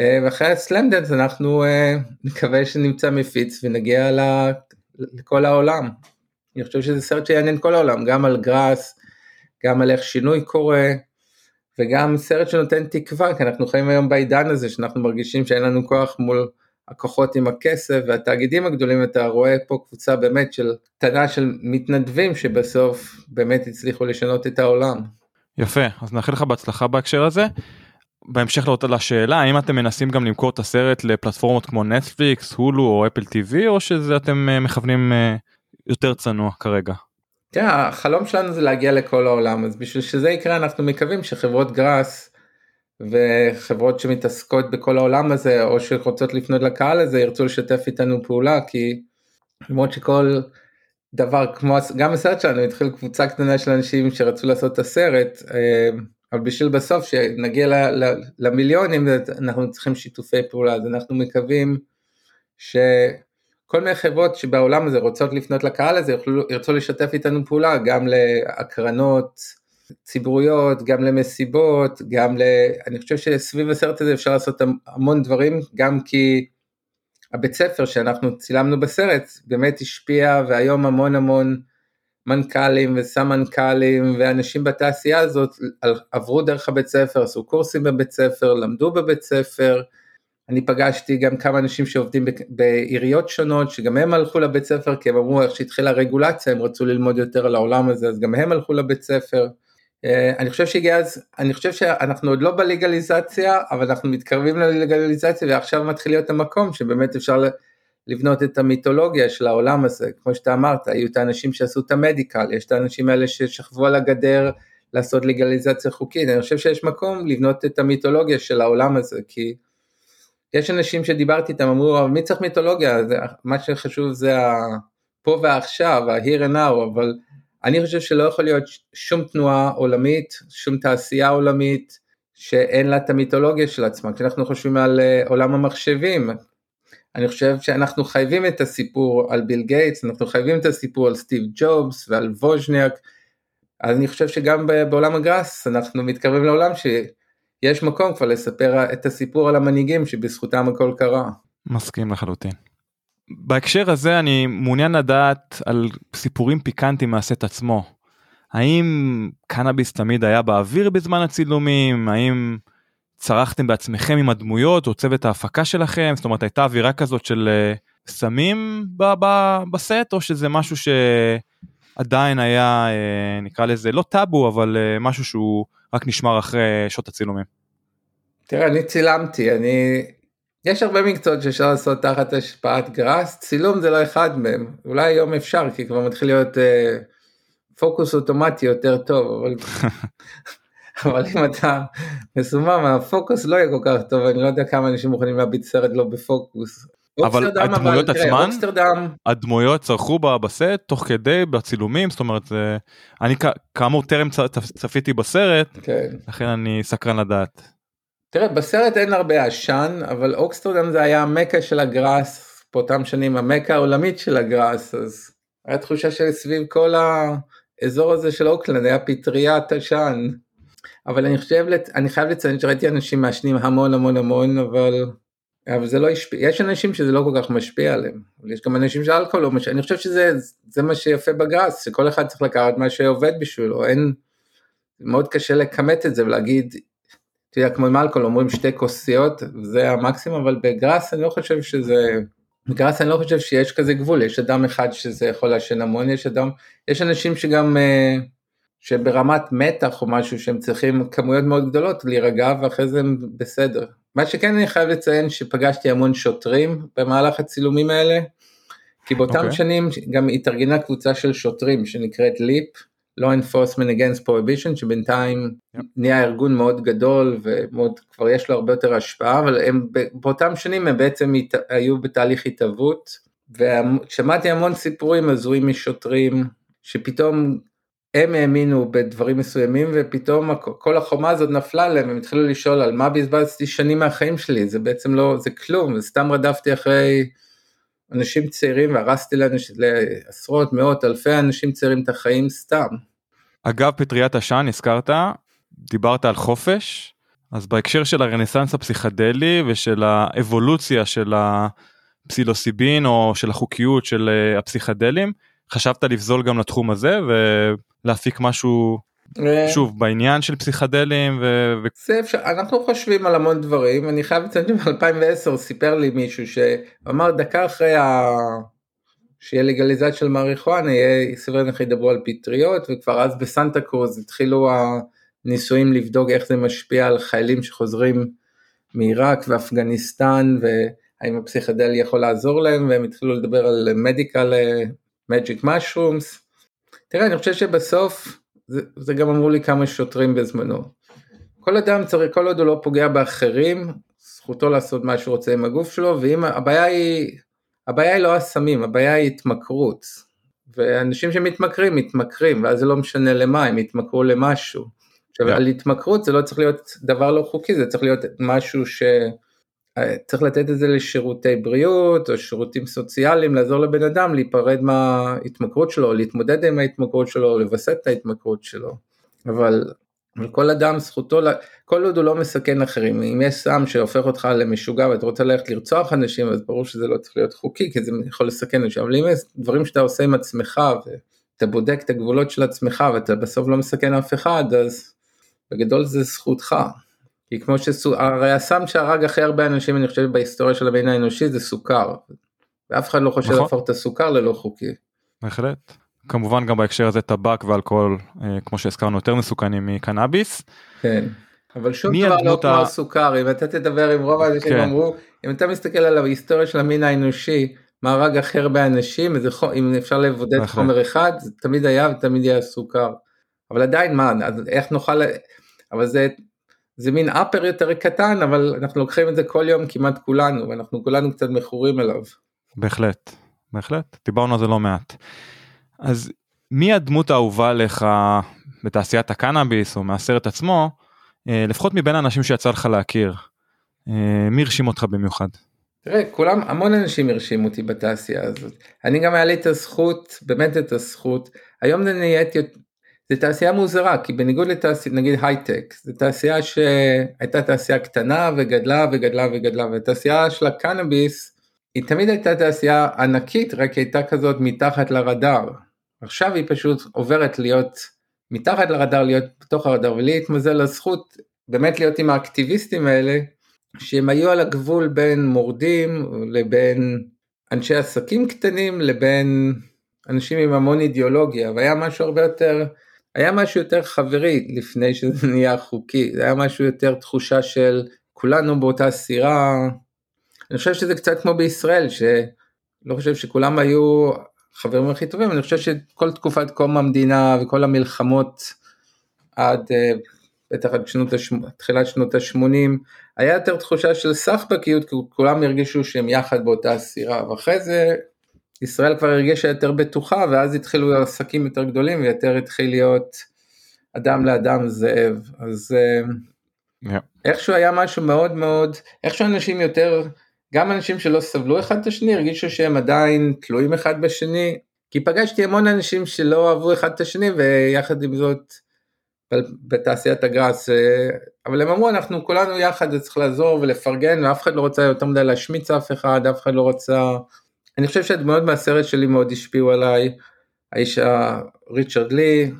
אה, ואחרי הסלמדנס אנחנו אה, נקווה שנמצא מפיץ ונגיע לכל העולם. אני חושב שזה סרט שיעניין כל העולם, גם על גראס, גם על איך שינוי קורה, וגם סרט שנותן תקווה, כי אנחנו חיים היום בעידן הזה שאנחנו מרגישים שאין לנו כוח מול הכוחות עם הכסף והתאגידים הגדולים אתה רואה פה קבוצה באמת של קטנה של מתנדבים שבסוף באמת הצליחו לשנות את העולם. יפה אז נאחל לך בהצלחה בהקשר הזה. בהמשך לאותה לשאלה האם אתם מנסים גם למכור את הסרט לפלטפורמות כמו נטפליקס הולו או אפל טיווי או שזה אתם אה, מכוונים אה, יותר צנוע כרגע. תראה החלום שלנו זה להגיע לכל העולם אז בשביל שזה יקרה אנחנו מקווים שחברות גראס וחברות שמתעסקות בכל העולם הזה או שרוצות לפנות לקהל הזה ירצו לשתף איתנו פעולה כי למרות שכל דבר כמו גם הסרט שלנו התחיל קבוצה קטנה של אנשים שרצו לעשות את הסרט אה, אבל בשביל בסוף שנגיע למיליונים אנחנו צריכים שיתופי פעולה. אז אנחנו מקווים שכל מיני חברות שבעולם הזה רוצות לפנות לקהל הזה ירצו לשתף איתנו פעולה גם להקרנות ציבוריות, גם למסיבות, גם ל... אני חושב שסביב הסרט הזה אפשר לעשות המון דברים, גם כי הבית ספר שאנחנו צילמנו בסרט באמת השפיע והיום המון המון מנכ"לים וסמנכ"לים ואנשים בתעשייה הזאת עברו דרך הבית ספר, עשו קורסים בבית ספר, למדו בבית ספר, אני פגשתי גם כמה אנשים שעובדים בעיריות שונות, שגם הם הלכו לבית ספר, כי הם אמרו איך שהתחילה הרגולציה, הם רצו ללמוד יותר על העולם הזה, אז גם הם הלכו לבית ספר. אה, אני חושב שהגיע אז, אני חושב שאנחנו עוד לא בלגליזציה, אבל אנחנו מתקרבים ללגליזציה, ועכשיו מתחיל להיות המקום שבאמת אפשר לבנות את המיתולוגיה של העולם הזה, כמו שאתה אמרת, היו את האנשים שעשו את המדיקל, יש את האנשים האלה ששכבו על הגדר לעשות לגליזציה חוקית, אני חושב שיש מקום לבנות את המיתולוגיה של העולם הזה, כי יש אנשים שדיברתי איתם, אמרו, אבל מי צריך מיתולוגיה, מה שחשוב זה פה ועכשיו, ה-here and now, אבל אני חושב שלא יכול להיות שום תנועה עולמית, שום תעשייה עולמית, שאין לה את המיתולוגיה של עצמה, כשאנחנו חושבים על אה, עולם המחשבים, אני חושב שאנחנו חייבים את הסיפור על ביל גייטס, אנחנו חייבים את הסיפור על סטיב ג'ובס ועל ווז'ניאק, אז אני חושב שגם בעולם הגראס אנחנו מתקרבים לעולם שיש מקום כבר לספר את הסיפור על המנהיגים שבזכותם הכל קרה. מסכים לחלוטין. בהקשר הזה אני מעוניין לדעת על סיפורים פיקנטיים מהסט עצמו. האם קנאביס תמיד היה באוויר בזמן הצילומים? האם צרכתם בעצמכם עם הדמויות או צוות ההפקה שלכם? זאת אומרת הייתה אווירה כזאת של אה, סמים בסט או שזה משהו שעדיין היה אה, נקרא לזה לא טאבו אבל אה, משהו שהוא רק נשמר אחרי שעות הצילומים? תראה אני צילמתי אני יש הרבה מקצועות שאפשר לעשות תחת השפעת גראס צילום זה לא אחד מהם אולי היום אפשר כי כבר מתחיל להיות אה, פוקוס אוטומטי יותר טוב אבל אבל אם אתה מסומם הפוקוס לא יהיה כל כך טוב אני לא יודע כמה אנשים מוכנים להביט סרט לא בפוקוס. אבל הדמויות עצמן הדמויות צרכו בסט תוך כדי בצילומים זאת אומרת אני כאמור טרם צפיתי בסרט כן. לכן אני סקרן לדעת. תראה בסרט אין הרבה עשן אבל אוקסטרדם זה היה המכה של הגראס באותם שנים המכה העולמית של הגראס אז היה תחושה שסביב כל האזור הזה של אוקלנד היה פטריית עשן. אבל אני חושב, אני חייב לציין שראיתי אנשים מעשנים המון המון המון, אבל, אבל זה לא השפיע, יש אנשים שזה לא כל כך משפיע עליהם, יש גם אנשים שאלכוהול לא משפיע, אני חושב שזה מה שיפה בגראס, שכל אחד צריך לקחת מה שעובד בשבילו, אין, מאוד קשה לכמת את זה ולהגיד, אתה יודע, כמו עם אלכוהול אומרים שתי כוסיות, זה המקסימום, אבל בגראס אני לא חושב שזה, בגראס אני לא חושב שיש כזה גבול, יש אדם אחד שזה יכול לעשן המון, יש אדם, יש אנשים שגם, uh, שברמת מתח או משהו שהם צריכים כמויות מאוד גדולות להירגע ואחרי זה הם בסדר. מה שכן אני חייב לציין שפגשתי המון שוטרים במהלך הצילומים האלה, כי באותם okay. אוקיי. שנים גם התארגנה קבוצה של שוטרים שנקראת ליפ, law enforcement against prohibition שבינתיים yeah. נהיה ארגון מאוד גדול ומאוד כבר יש לו הרבה יותר השפעה אבל הם באותם שנים הם בעצם היו בתהליך התהוות ושמעתי המון סיפורים הזויים משוטרים שפתאום הם האמינו בדברים מסוימים ופתאום כל החומה הזאת נפלה להם, הם התחילו לשאול על מה בזבזתי שנים מהחיים שלי, זה בעצם לא, זה כלום, סתם רדפתי אחרי אנשים צעירים והרסתי לעשרות, מאות, אלפי אנשים צעירים את החיים סתם. אגב פטריית עשן הזכרת, דיברת על חופש, אז בהקשר של הרנסאנס הפסיכדלי ושל האבולוציה של הפסילוסיבין או של החוקיות של אה, הפסיכדלים, חשבת לבזול גם לתחום הזה ולהפיק משהו שוב בעניין של פסיכדלים ו... זה אפשר אנחנו חושבים על המון דברים אני חייב לציין שב-2010 סיפר לי מישהו שאמר דקה אחרי ה... שיהיה לגליזציה של מריחואנה יהיה סביר איך ידברו על פטריות וכבר אז בסנטה קרוז התחילו הניסויים לבדוק איך זה משפיע על חיילים שחוזרים מעיראק ואפגניסטן והאם הפסיכדלי יכול לעזור להם והם התחילו לדבר על מדיקל מג'יק משרומס. תראה אני חושב שבסוף זה, זה גם אמרו לי כמה שוטרים בזמנו. כל אדם צריך כל עוד הוא לא פוגע באחרים זכותו לעשות מה שהוא רוצה עם הגוף שלו ואם הבעיה היא הבעיה היא לא הסמים הבעיה היא התמכרות ואנשים שמתמכרים מתמכרים ואז זה לא משנה למה הם יתמכרו למשהו. עכשיו yeah. על התמכרות זה לא צריך להיות דבר לא חוקי זה צריך להיות משהו ש... צריך לתת את זה לשירותי בריאות או שירותים סוציאליים, לעזור לבן אדם להיפרד מההתמכרות שלו, להתמודד עם ההתמכרות שלו, לווסת את ההתמכרות שלו. אבל, אבל כל אדם זכותו, כל עוד הוא לא מסכן אחרים, אם יש סם שהופך אותך למשוגע ואתה רוצה ללכת לרצוח אנשים, אז ברור שזה לא צריך להיות חוקי, כי זה יכול לסכן אנשים, אבל אם יש דברים שאתה עושה עם עצמך אתה בודק את הגבולות של עצמך ואתה בסוף לא מסכן אף אחד, אז בגדול זה זכותך. כי כמו שסו... הרי הסם שהרג הכי הרבה אנשים אני חושב בהיסטוריה של המין האנושי זה סוכר. ואף אחד לא חושב נכון. להפוך את הסוכר ללא חוקי. בהחלט. כמובן גם בהקשר הזה טבק ואלכוהול אה, כמו שהזכרנו יותר מסוכנים מקנאביס. כן. אבל שום דבר לא כמו ה- הסוכר, אם אתה תדבר עם רוב האנשים כן. אמרו, אם אתה מסתכל על ההיסטוריה של המין האנושי, מה הרג הכי הרבה אנשים, איזה אם אפשר לבודד בהחלט. חומר אחד, זה תמיד היה ותמיד יהיה סוכר. אבל עדיין מה, אז איך נוכל, אבל זה, זה מין אפר יותר קטן, אבל אנחנו לוקחים את זה כל יום כמעט כולנו, ואנחנו כולנו קצת מכורים אליו. בהחלט, בהחלט, דיברנו על זה לא מעט. אז מי הדמות האהובה לך בתעשיית הקנאביס או מהסרט עצמו, אה, לפחות מבין האנשים שיצא לך להכיר? אה, מי הרשים אותך במיוחד? תראה, כולם, המון אנשים הרשימו אותי בתעשייה הזאת. אני גם היה לי את הזכות, באמת את הזכות, היום נהייתי, זה תעשייה מוזרה, כי בניגוד לתעשייה, נגיד הייטק, זו תעשייה שהייתה תעשייה קטנה וגדלה וגדלה וגדלה, והתעשייה של הקנאביס, היא תמיד הייתה תעשייה ענקית, רק הייתה כזאת מתחת לרדאר. עכשיו היא פשוט עוברת להיות מתחת לרדאר, להיות בתוך הרדאר, ולי התמזל הזכות באמת להיות עם האקטיביסטים האלה, שהם היו על הגבול בין מורדים לבין אנשי עסקים קטנים לבין אנשים עם המון אידיאולוגיה והיה משהו הרבה יותר היה משהו יותר חברי לפני שזה נהיה חוקי זה היה משהו יותר תחושה של כולנו באותה סירה. אני חושב שזה קצת כמו בישראל שלא חושב שכולם היו חברים הכי טובים אני חושב שכל תקופת קום המדינה וכל המלחמות עד אה, בטח עד שנות השמ... תחילת שנות ה-80, היה יותר תחושה של סחבקיות, כי כולם הרגישו שהם יחד באותה סירה, ואחרי זה ישראל כבר הרגישה יותר בטוחה, ואז התחילו עסקים יותר גדולים, ויותר התחיל להיות אדם לאדם זאב. אז Yeah. איכשהו היה משהו מאוד מאוד, איכשהו אנשים יותר, גם אנשים שלא סבלו אחד את השני, הרגישו שהם עדיין תלויים אחד בשני, כי פגשתי המון אנשים שלא אהבו אחד את השני, ויחד עם זאת, בתעשיית הגראס, אה, אבל הם אמרו אנחנו כולנו יחד צריך לעזור ולפרגן ואף אחד לא רוצה יותר מדי להשמיץ אף אחד, אף אחד לא רוצה, אני חושב שהדמויות מהסרט שלי מאוד השפיעו עליי, האיש ריצ'רד לי,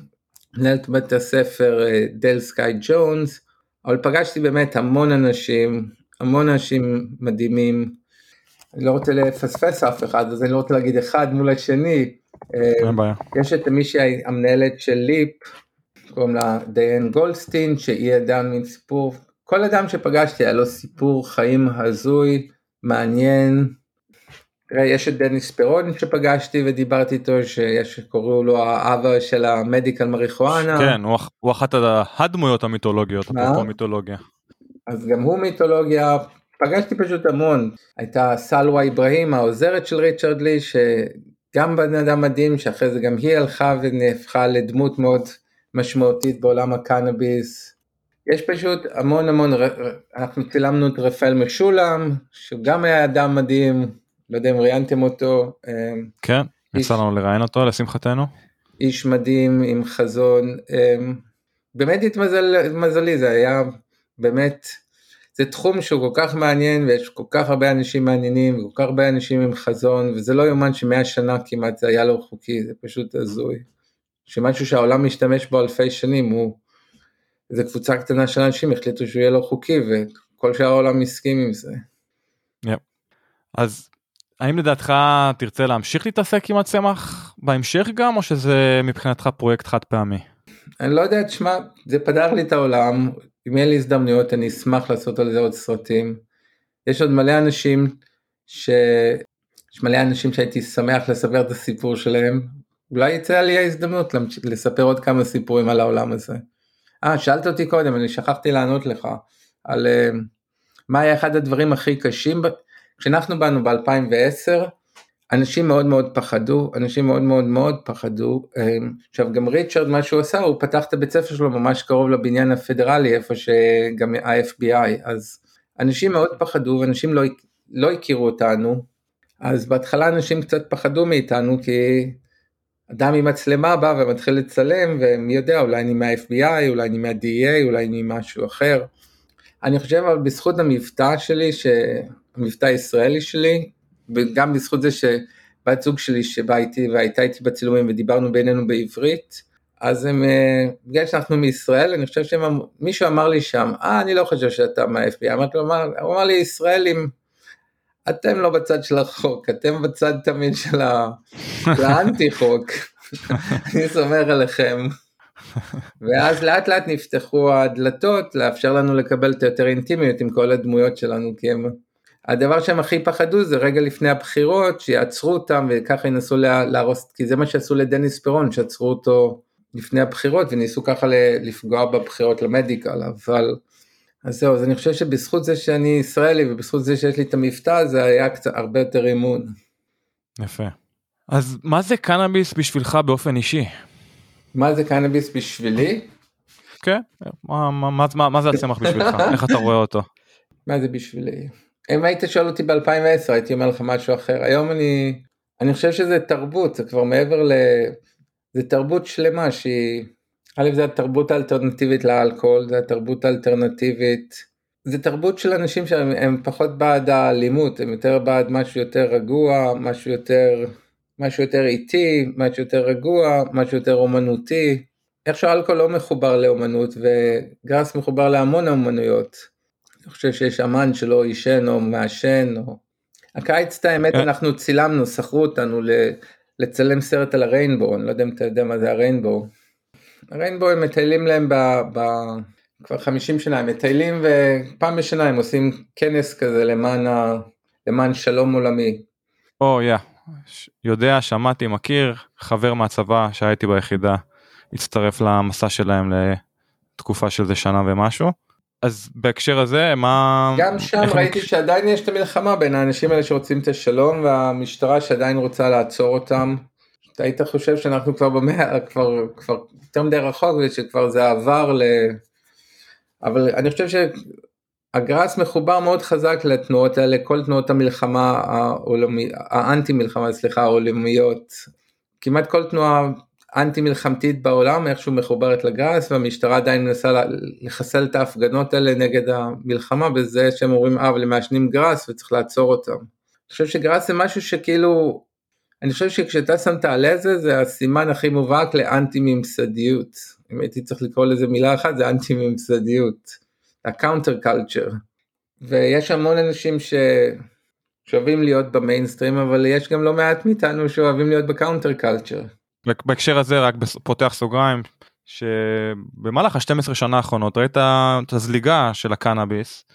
מנהלת בית הספר אה, דל סקאי ג'ונס, אבל פגשתי באמת המון אנשים, המון אנשים מדהימים, אני לא רוצה לפספס אף אחד אז אני לא רוצה להגיד אחד מול השני, אה. יש את מישהי המנהלת של ליפ, קוראים לה דיין גולדסטין, שהיא אדם עם סיפור, כל אדם שפגשתי היה לו סיפור חיים הזוי, מעניין. תראה, יש את דניס פירון שפגשתי ודיברתי איתו, שיש, קוראו לו האבא של המדיקל מריחואנה. כן, הוא הוא אחת הד- הדמויות המיתולוגיות? אפרופו מיתולוגיה. אז גם הוא מיתולוגיה, פגשתי פשוט המון. הייתה סלווה אברהים, העוזרת של ריצ'רד לי, שגם בן אדם מדהים, שאחרי זה גם היא הלכה ונהפכה לדמות מאוד משמעותית בעולם הקנאביס. יש פשוט המון המון, אנחנו צילמנו את רפאל משולם, שהוא גם היה אדם מדהים, לא יודע אם ראיינתם אותו, אה, כן, איש- יצא לנו לראיין אותו לשמחתנו. איש מדהים עם חזון, אמ, באמת התמזל מזלי, זה היה באמת, זה תחום שהוא כל כך מעניין ויש כל כך הרבה אנשים מעניינים וכל כך הרבה אנשים עם חזון וזה לא יאומן שמאה שנה כמעט זה היה לא חוקי, זה פשוט הזוי. שמשהו שהעולם משתמש בו אלפי שנים הוא, איזה קבוצה קטנה של אנשים החליטו שהוא יהיה לא חוקי וכל שאר העולם הסכים עם זה. אז האם לדעתך תרצה להמשיך להתעסק עם הצמח בהמשך גם, או שזה מבחינתך פרויקט חד פעמי? אני לא יודע, תשמע, זה פתח לי את העולם, אם יהיה לי הזדמנויות אני אשמח לעשות על זה עוד סרטים. יש עוד מלא אנשים ש... יש מלא אנשים שהייתי שמח לספר את הסיפור שלהם, אולי יצא לי ההזדמנות לספר עוד כמה סיפורים על העולם הזה. אה, שאלת אותי קודם, אני שכחתי לענות לך, על אה, מה היה אחד הדברים הכי קשים, כשאנחנו באנו ב-2010, אנשים מאוד מאוד פחדו, אנשים מאוד מאוד מאוד פחדו. אה, עכשיו גם ריצ'רד מה שהוא עשה, הוא פתח את הבית ספר שלו ממש קרוב לבניין הפדרלי, איפה שגם ה-FBI, אז אנשים מאוד פחדו ואנשים לא, לא הכירו אותנו, אז בהתחלה אנשים קצת פחדו מאיתנו כי אדם עם מצלמה בא ומתחיל לצלם ומי יודע אולי אני מה-FBI, אולי אני מה-DEA, אולי אני משהו אחר. אני חושב אבל בזכות המבטא שלי, ש... המבטא הישראלי שלי, וגם בזכות זה בת זוג שלי שבאה איתי והייתה איתי בצילומים ודיברנו בינינו בעברית, אז הם, אה, בגלל שאנחנו מישראל, אני חושב שמישהו אמר לי שם, אה, אני לא חושב שאתה מה-FBI, אמרתי לו, הוא אמר לי, ישראלים, אתם לא בצד של החוק, אתם בצד תמיד של האנטי חוק, אני סומך עליכם. ואז לאט לאט נפתחו הדלתות לאפשר לנו לקבל את היותר אינטימיות עם כל הדמויות שלנו, כי הם, הדבר שהם הכי פחדו זה רגע לפני הבחירות, שיעצרו אותם וככה ינסו להרוס, כי זה מה שעשו לדניס פירון, שעצרו אותו לפני הבחירות וניסו ככה לפגוע בבחירות למדיקל, אבל אז זהו, אז אני חושב שבזכות זה שאני ישראלי ובזכות זה שיש לי את המבטא זה היה קצת הרבה יותר אימון. יפה. אז מה זה קנאביס בשבילך באופן אישי? מה זה קנאביס בשבילי? כן, מה, מה, מה, מה זה הצמח בשבילך? איך אתה רואה אותו? מה זה בשבילי? אם היית שואל אותי ב-2010 הייתי אומר לך משהו אחר, היום אני, אני חושב שזה תרבות, זה כבר מעבר ל... זה תרבות שלמה שהיא, א' זה התרבות האלטרנטיבית לאלכוהול, זה התרבות האלטרנטיבית, זה תרבות של אנשים שהם פחות בעד האלימות, הם יותר בעד משהו יותר רגוע, משהו יותר, משהו יותר איטי, משהו יותר רגוע, משהו יותר אומנותי. איך שאלכוהול לא מחובר לאומנות וגראס מחובר להמון אומנויות. אני חושב שיש אמן שלא עישן או מעשן או... הקיץ את האמת אה. אנחנו צילמנו, שכרו אותנו לצלם סרט על הריינבו, אני לא יודע אם אתה יודע מה זה הריינבו. הריינבו הם מטיילים להם ב... ב... כבר 50 שנה, הם מטיילים ופעם בשנה הם עושים כנס כזה למען, ה... למען שלום עולמי. או oh, יא, yeah. יודע, שמעתי, מכיר, חבר מהצבא שהייתי ביחידה, הצטרף למסע שלהם לתקופה של זה שנה ומשהו. אז בהקשר הזה מה גם שם ראיתי אני... שעדיין יש את המלחמה בין האנשים האלה שרוצים את השלום והמשטרה שעדיין רוצה לעצור אותם. אתה היית חושב שאנחנו כבר במאה כבר כבר יותר מדי רחוק ושכבר זה עבר ל... אבל אני חושב שהגראס מחובר מאוד חזק לתנועות האלה כל תנועות המלחמה העולמי האנטי מלחמה סליחה העולמיות כמעט כל תנועה אנטי מלחמתית בעולם איכשהו מחוברת לגראס והמשטרה עדיין מנסה לחסל את ההפגנות האלה נגד המלחמה בזה שהם אומרים אה אבל הם מעשנים גראס וצריך לעצור אותם. אני חושב שגראס זה משהו שכאילו אני חושב שכשאתה שם את העלה הזה זה הסימן הכי מובהק לאנטי ממסדיות אם הייתי צריך לקרוא לזה מילה אחת זה אנטי ממסדיות. ה counterculture ויש המון אנשים ש... שאוהבים להיות במיינסטרים אבל יש גם לא מעט מאיתנו שאוהבים להיות ב counterculture. בהקשר הזה רק פותח סוגריים שבמהלך ה-12 שנה האחרונות ראית את הזליגה של הקנאביס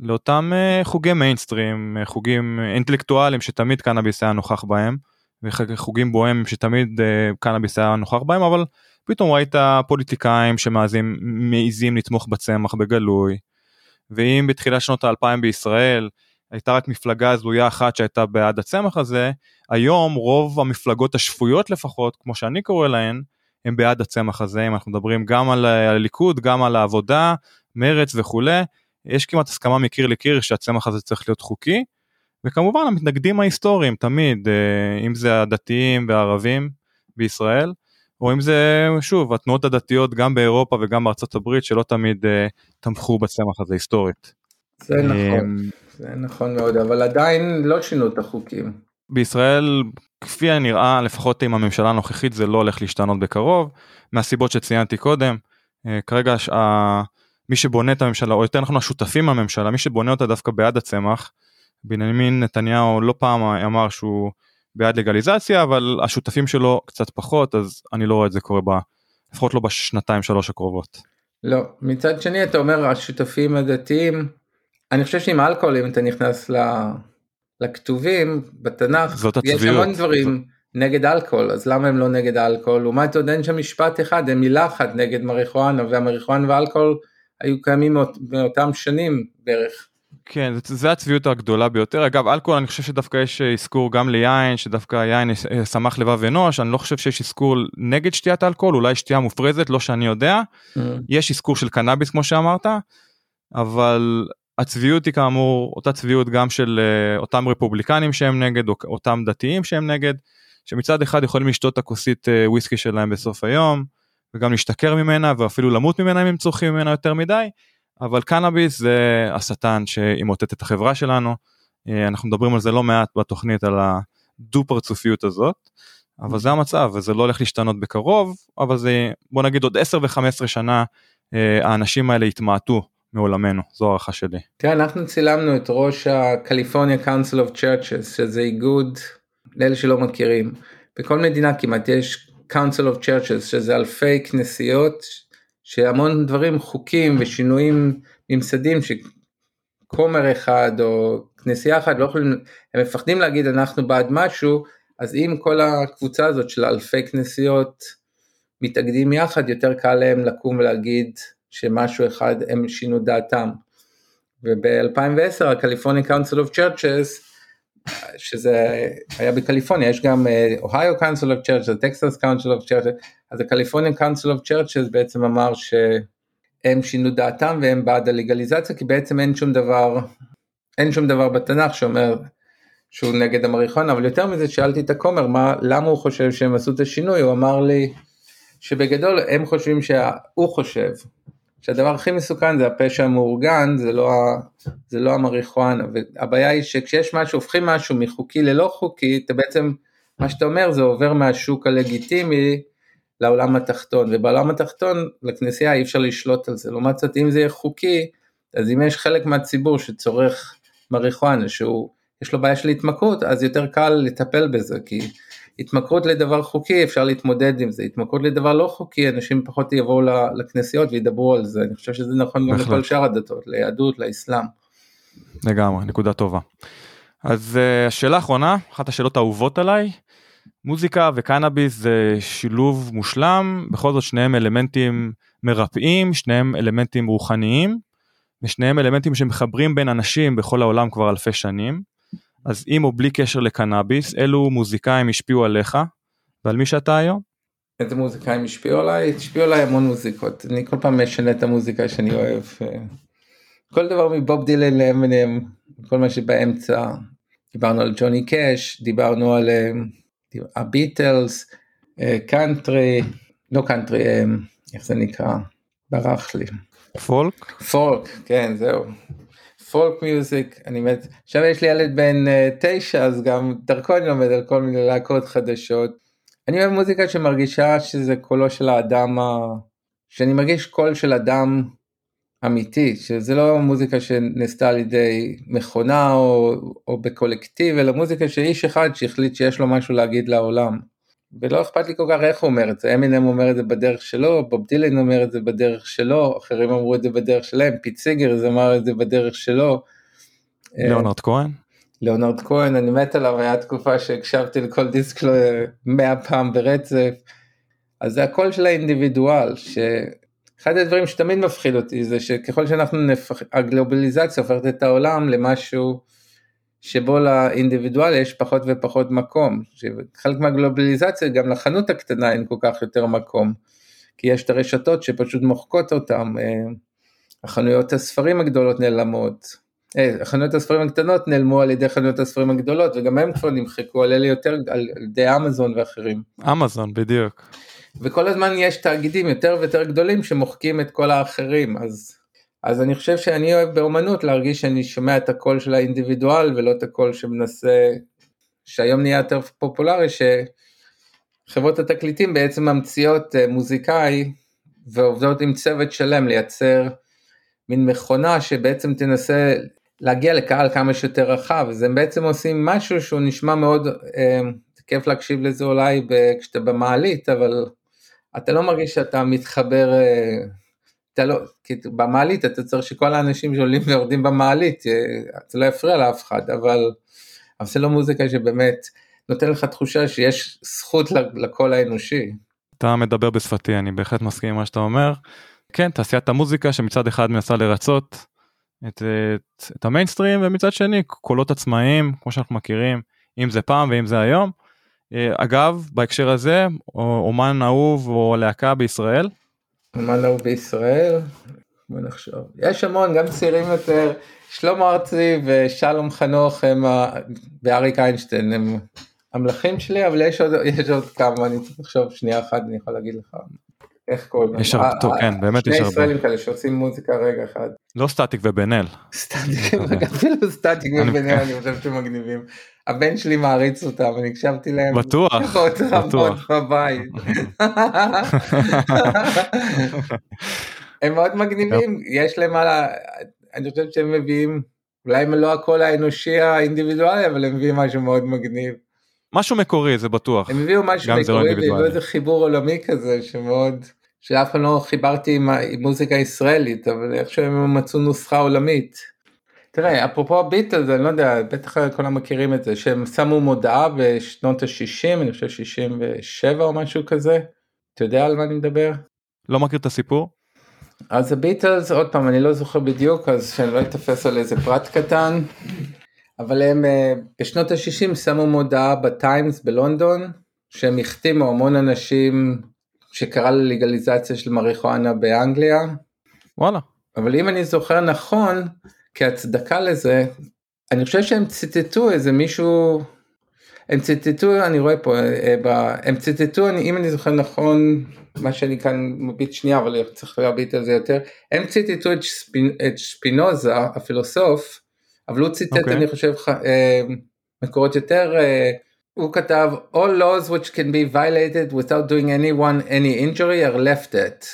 לאותם אה, חוגי מיינסטרים אה, חוגים אינטלקטואלים שתמיד קנאביס היה נוכח בהם וחוגים בוהמים שתמיד אה, קנאביס היה נוכח בהם אבל פתאום ראית פוליטיקאים שמעזים לתמוך בצמח בגלוי. ואם בתחילת שנות האלפיים בישראל הייתה רק מפלגה הזויה אחת שהייתה בעד הצמח הזה, היום רוב המפלגות השפויות לפחות, כמו שאני קורא להן, הם בעד הצמח הזה, אם אנחנו מדברים גם על הליכוד, גם על העבודה, מרץ וכולי, יש כמעט הסכמה מקיר לקיר שהצמח הזה צריך להיות חוקי, וכמובן המתנגדים ההיסטוריים תמיד, אה, אם זה הדתיים והערבים בישראל, או אם זה שוב התנועות הדתיות גם באירופה וגם בארצות הברית שלא תמיד uh, תמכו בצמח הזה היסטורית. זה נכון. זה נכון מאוד, אבל עדיין לא שינו את החוקים. בישראל, כפי הנראה, לפחות עם הממשלה הנוכחית, זה לא הולך להשתנות בקרוב, מהסיבות שציינתי קודם. אה, כרגע מי שבונה את הממשלה, או יותר נכון השותפים בממשלה, מי שבונה אותה דווקא בעד הצמח, בנימין נתניהו לא פעם אמר שהוא בעד לגליזציה, אבל השותפים שלו קצת פחות, אז אני לא רואה את זה קורה, ב, לפחות לא בשנתיים שלוש הקרובות. לא, מצד שני אתה אומר השותפים הדתיים אני חושב שעם אלכוהול אם אתה נכנס לכתובים בתנ"ך יש המון דברים נגד אלכוהול אז למה הם לא נגד אלכוהול? לעומת עוד אין שם משפט אחד הם מילה אחת נגד מריחואנה והמריחואנה ואלכוהול היו קיימים מאותם שנים בערך. כן זה הצביעות הגדולה ביותר. אגב אלכוהול אני חושב שדווקא יש אזכור גם ליין שדווקא יין שמח לבב אנוש. אני לא חושב שיש אזכור נגד שתיית אלכוהול אולי שתייה מופרזת לא שאני יודע. Mm. יש אזכור של קנאביס כמו שאמרת אבל הצביעות היא כאמור אותה צביעות גם של uh, אותם רפובליקנים שהם נגד או אותם דתיים שהם נגד שמצד אחד יכולים לשתות את הכוסית uh, וויסקי שלהם בסוף היום וגם להשתכר ממנה ואפילו למות ממנה אם הם צורכים ממנה יותר מדי אבל קנאביס זה השטן שימוטט את החברה שלנו uh, אנחנו מדברים על זה לא מעט בתוכנית על הדו פרצופיות הזאת. אבל זה המצב וזה לא הולך להשתנות בקרוב אבל זה בוא נגיד עוד 10 ו-15 שנה אה, האנשים האלה יתמעטו מעולמנו זו הערכה שלי. תראה אנחנו צילמנו את ראש הקליפורניה Council of Churches שזה איגוד לאלה שלא מכירים בכל מדינה כמעט יש Council of Churches שזה אלפי כנסיות שהמון דברים חוקים ושינויים ממסדים שכומר אחד או כנסייה אחת לא יכולים הם מפחדים להגיד אנחנו בעד משהו אז אם כל הקבוצה הזאת של אלפי כנסיות מתאגדים יחד, יותר קל להם לקום ולהגיד שמשהו אחד הם שינו דעתם. וב-2010 ה-California Council of Churches, שזה היה בקליפורניה, יש גם אוהיו Council of Churches, טקסס Council of Churches, אז ה-California Council of Churches בעצם אמר שהם שינו דעתם והם בעד הלגליזציה, כי בעצם אין שום דבר, אין שום דבר בתנ"ך שאומר שהוא נגד המריחואנה, אבל יותר מזה שאלתי את הכומר מה, למה הוא חושב שהם עשו את השינוי, הוא אמר לי שבגדול הם חושבים שהוא חושב שהדבר הכי מסוכן זה הפשע המאורגן, זה לא, זה לא המריחואנה, והבעיה היא שכשיש משהו, הופכים משהו מחוקי ללא חוקי, אתה בעצם, מה שאתה אומר זה עובר מהשוק הלגיטימי לעולם התחתון, ובעולם התחתון לכנסייה אי אפשר לשלוט על זה, לעומת זאת אם זה יהיה חוקי, אז אם יש חלק מהציבור שצורך מריחואנה שהוא יש לו בעיה של התמכרות, אז יותר קל לטפל בזה, כי התמכרות לדבר חוקי אפשר להתמודד עם זה, התמכרות לדבר לא חוקי, אנשים פחות יבואו לכנסיות וידברו על זה, אני חושב שזה נכון גם לכל שאר הדתות, ליהדות, לאסלאם. לגמרי, נקודה טובה. אז uh, השאלה האחרונה, אחת השאלות האהובות עליי, מוזיקה וקנאביס זה שילוב מושלם, בכל זאת שניהם אלמנטים מרפאים, שניהם אלמנטים רוחניים, ושניהם אלמנטים שמחברים בין אנשים בכל העולם כבר אלפי שנים. אז עם או בלי קשר לקנאביס, אילו מוזיקאים השפיעו עליך ועל מי שאתה היום? איזה מוזיקאים השפיעו עליי? השפיעו עליי המון מוזיקות. אני כל פעם משנה את המוזיקה שאני אוהב. כל דבר מבוב דילן לאמינם, כל מה שבאמצע. דיברנו על ג'וני קאש, דיברנו על אה, הביטלס, קאנטרי, לא קאנטרי, אה, איך זה נקרא? ברח לי. פולק? פולק, כן, זהו. folk music, אני מת, עכשיו יש לי ילד בן אה, תשע אז גם דרכו אני לומד על כל מיני להקות חדשות. אני אוהב מוזיקה שמרגישה שזה קולו של האדם, ה... שאני מרגיש קול של אדם אמיתי, שזה לא מוזיקה שנעשתה על ידי מכונה או, או בקולקטיב, אלא מוזיקה של איש אחד שהחליט שיש לו משהו להגיד לעולם. ולא אכפת לי כל כך איך הוא אומר את זה, אמינם אומר את זה בדרך שלו, בוב דילן אומר את זה בדרך שלו, אחרים אמרו את זה בדרך שלהם, פיט סיגר אמר את זה בדרך שלו. ליאונרד כהן? ליאונרד כהן, אני מת עליו, היה תקופה שהקשבתי לכל דיסק שלו מאה פעם ברצף, אז זה הקול של האינדיבידואל, שאחד הדברים שתמיד מפחיד אותי זה שככל שאנחנו נפח... הגלובליזציה הופכת את העולם למשהו שבו לאינדיבידואל יש פחות ופחות מקום, חלק מהגלובליזציה גם לחנות הקטנה אין כל כך יותר מקום, כי יש את הרשתות שפשוט מוחקות אותם, אה, החנויות הספרים הגדולות נעלמות, אה, חנויות הספרים הקטנות נעלמו על ידי חנויות הספרים הגדולות וגם הם כבר נמחקו על אלה יותר על ידי אמזון ואחרים. אמזון בדיוק. וכל הזמן יש תאגידים יותר ויותר גדולים שמוחקים את כל האחרים אז אז אני חושב שאני אוהב באומנות להרגיש שאני שומע את הקול של האינדיבידואל ולא את הקול שמנסה, שהיום נהיה יותר פופולרי, שחברות התקליטים בעצם ממציאות אה, מוזיקאי ועובדות עם צוות שלם לייצר מין מכונה שבעצם תנסה להגיע לקהל כמה שיותר רחב, אז הם בעצם עושים משהו שהוא נשמע מאוד, אה, כיף להקשיב לזה אולי כשאתה במעלית, אבל אתה לא מרגיש שאתה מתחבר אה, אתה לא, כי במעלית אתה צריך שכל האנשים שעולים ויורדים במעלית, אה, זה לא יפריע לאף אחד, אבל, אבל זה לא מוזיקה שבאמת נותן לך תחושה שיש זכות לקול האנושי. אתה מדבר בשפתי, אני בהחלט מסכים עם מה שאתה אומר. כן, תעשיית המוזיקה שמצד אחד מנסה לרצות את, את, את המיינסטרים ומצד שני קולות עצמאיים כמו שאנחנו מכירים, אם זה פעם ואם זה היום. אה, אגב, בהקשר הזה, אומן אהוב או להקה בישראל, מה לא בישראל? בוא נחשוב. יש המון, גם צעירים יותר, שלמה ארצי ושלום חנוך הם, ואריק איינשטיין הם המלכים שלי, אבל יש עוד, יש עוד כמה, אני צריך לחשוב שנייה אחת, אני יכול להגיד לך. איך קוראים? יש הרבה, אה, טוב, אה, כן, באמת יש שני הרבה. ישראלים כאלה שעושים מוזיקה רגע אחד. לא סטטיק ובן אל. סטטיק, אפילו סטטיק אני- וביניהם אני חושב שהם מגניבים. הבן שלי מעריץ אותם, אני הקשבתי להם. בטוח, בטוח. בבית. הם מאוד מגניבים, יש להם על ה... אני חושב שהם מביאים, אולי הם לא הקול האנושי האינדיבידואלי, אבל הם מביאים משהו מאוד מגניב. משהו מקורי זה בטוח. הם הביאו משהו לא מקורי, והביאו אינדיבידואלי. איזה חיבור עולמי כזה, שמאוד... שאף פעם לא חיברתי עם, עם מוזיקה ישראלית, אבל איכשהו הם מצאו נוסחה עולמית. תראה, אפרופו הביטלס, אני לא יודע, בטח כולם מכירים את זה, שהם שמו מודעה בשנות ה-60, אני חושב 67 או משהו כזה. אתה יודע על מה אני מדבר? לא מכיר את הסיפור? אז הביטלס, עוד פעם, אני לא זוכר בדיוק, אז שאני לא אתפס על איזה פרט קטן, אבל הם אה, בשנות ה-60 שמו מודעה בטיימס בלונדון, שהם החתימו המון אנשים שקרא ללגליזציה של מריחואנה באנגליה, וואלה. אבל אם אני זוכר נכון, כהצדקה לזה, אני חושב שהם ציטטו איזה מישהו, הם ציטטו, אני רואה פה, אה, ב- הם ציטטו, אני, אם אני זוכר נכון, מה שאני כאן מביט שנייה, אבל צריך להביט על זה יותר, הם ציטטו את, שפינ, את שפינוזה, הפילוסוף, אבל הוא ציטט, אוקיי. אני חושב, ח- אה, מקורות יותר, אה, הוא כתב, All laws which can be violated without doing anyone any injury are left at.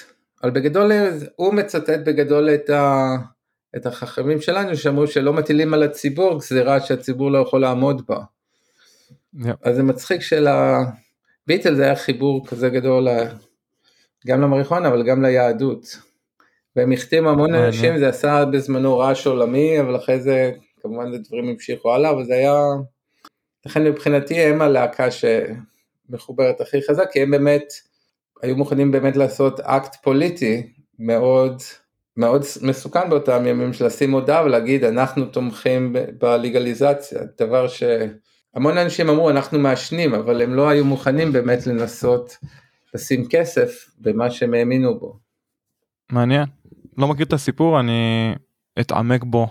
אבל בגדול הוא מצטט בגדול את, ה, את החכמים שלנו שאמרו שלא מטילים על הציבור גזירה שהציבור לא יכול לעמוד בה. יפ. אז זה מצחיק שלביטל זה היה חיבור כזה גדול גם למריחואנה אבל גם ליהדות. והם החתימו המון מעניין. אנשים זה עשה בזמנו רעש עולמי אבל אחרי זה כמובן זה דברים המשיכו הלאה אבל זה היה לכן מבחינתי הם הלהקה שמחוברת הכי חזק כי הם באמת היו מוכנים באמת לעשות אקט פוליטי מאוד מאוד מסוכן באותם ימים של לשים הודעה ולהגיד אנחנו תומכים בלגליזציה דבר שהמון אנשים אמרו אנחנו מעשנים אבל הם לא היו מוכנים באמת לנסות לשים כסף במה שהם האמינו בו. מעניין. לא מכיר את הסיפור, אני אתעמק בו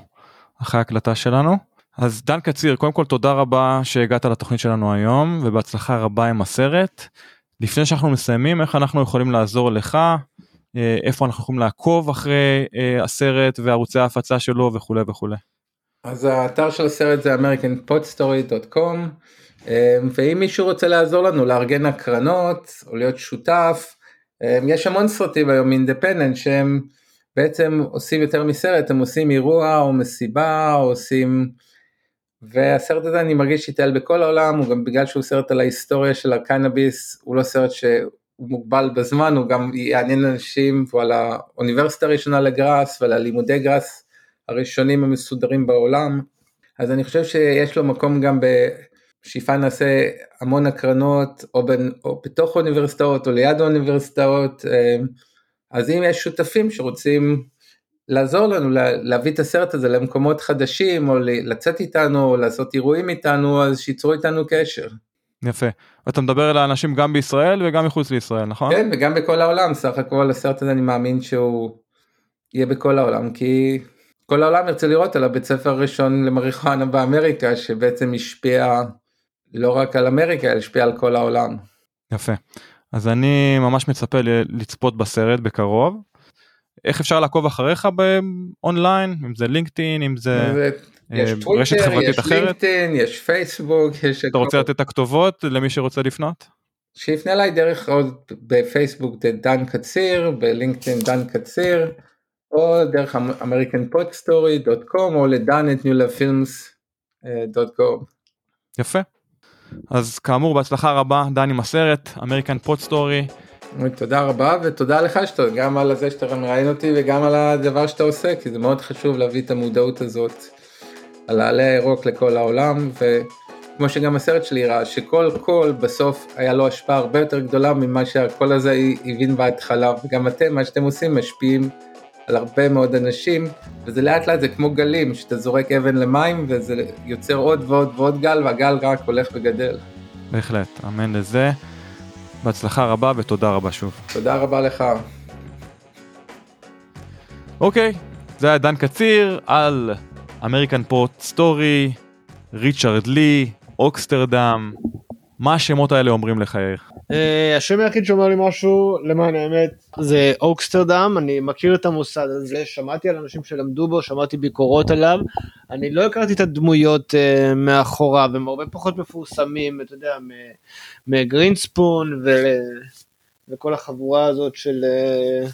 אחרי ההקלטה שלנו. אז דן קציר, קודם כל תודה רבה שהגעת לתוכנית שלנו היום, ובהצלחה רבה עם הסרט. לפני שאנחנו מסיימים, איך אנחנו יכולים לעזור לך, איפה אנחנו יכולים לעקוב אחרי אה, הסרט וערוצי ההפצה שלו וכולי וכולי. אז האתר של הסרט זה americanpodstory.com אה, ואם מישהו רוצה לעזור לנו לארגן הקרנות או להיות שותף, אה, יש המון סרטים היום אינדפנדנט שהם בעצם עושים יותר מסרט, הם עושים אירוע או מסיבה או עושים... והסרט הזה אני מרגיש שיטייל בכל העולם, הוא גם בגלל שהוא סרט על ההיסטוריה של הקנאביס, הוא לא סרט שהוא מוגבל בזמן, הוא גם יעניין אנשים, על האוניברסיטה הראשונה לגראס ועל הלימודי גראס הראשונים המסודרים בעולם, אז אני חושב שיש לו מקום גם בשאיפה נעשה המון הקרנות, או, בין, או בתוך האוניברסיטאות או ליד האוניברסיטאות, אז אם יש שותפים שרוצים לעזור לנו לה- להביא את הסרט הזה למקומות חדשים, או לצאת איתנו, או לעשות אירועים איתנו, אז שייצרו איתנו קשר. יפה. אתה מדבר על האנשים גם בישראל וגם מחוץ לישראל, נכון? כן, וגם בכל העולם, סך הכל הסרט הזה אני מאמין שהוא יהיה בכל העולם, כי כל העולם ירצה לראות על הבית ספר הראשון למריחואנה באמריקה, שבעצם השפיע לא רק על אמריקה, אלא השפיע על כל העולם. יפה. אז אני ממש מצפה לצפות בסרט בקרוב. איך אפשר לעקוב אחריך באונליין אם זה לינקדאין אם זה יש אה, טוויטר, יש אחרת? לינקדאין, יש פייסבוק, יש... אתה רוצה. לתת את הכתובות למי שרוצה לפנות? שיפנה אליי דרך עוד בפייסבוק דן קציר, בלינקדאין דן קציר, או דרך americanpodstory.com או ל Dan at newlovefilms.com. יפה. אז כאמור בהצלחה רבה דן עם הסרט American Pot Story תודה רבה ותודה לך שאתה גם על זה שאתה מראיין אותי וגם על הדבר שאתה עושה כי זה מאוד חשוב להביא את המודעות הזאת על העלה הירוק לכל העולם וכמו שגם הסרט שלי הראה שכל קול בסוף היה לו השפעה הרבה יותר גדולה ממה שהקול הזה הבין בהתחלה וגם אתם מה שאתם עושים משפיעים על הרבה מאוד אנשים וזה לאט לאט זה כמו גלים שאתה זורק אבן למים וזה יוצר עוד ועוד ועוד גל והגל רק הולך וגדל. בהחלט אמן לזה. בהצלחה רבה ותודה רבה שוב. תודה רבה לך. אוקיי זה היה דן קציר על American Pot Story ריצ'רד לי אוקסטרדם מה השמות האלה אומרים לך יאיר? אה, השם היחיד שאומר לי משהו למען האמת זה אוקסטרדם. אני מכיר את המוסד הזה שמעתי על אנשים שלמדו בו שמעתי ביקורות עליו. אני לא הכרתי את הדמויות uh, מאחוריו הם הרבה פחות מפורסמים אתה יודע מגרינספון ו... וכל החבורה הזאת של uh,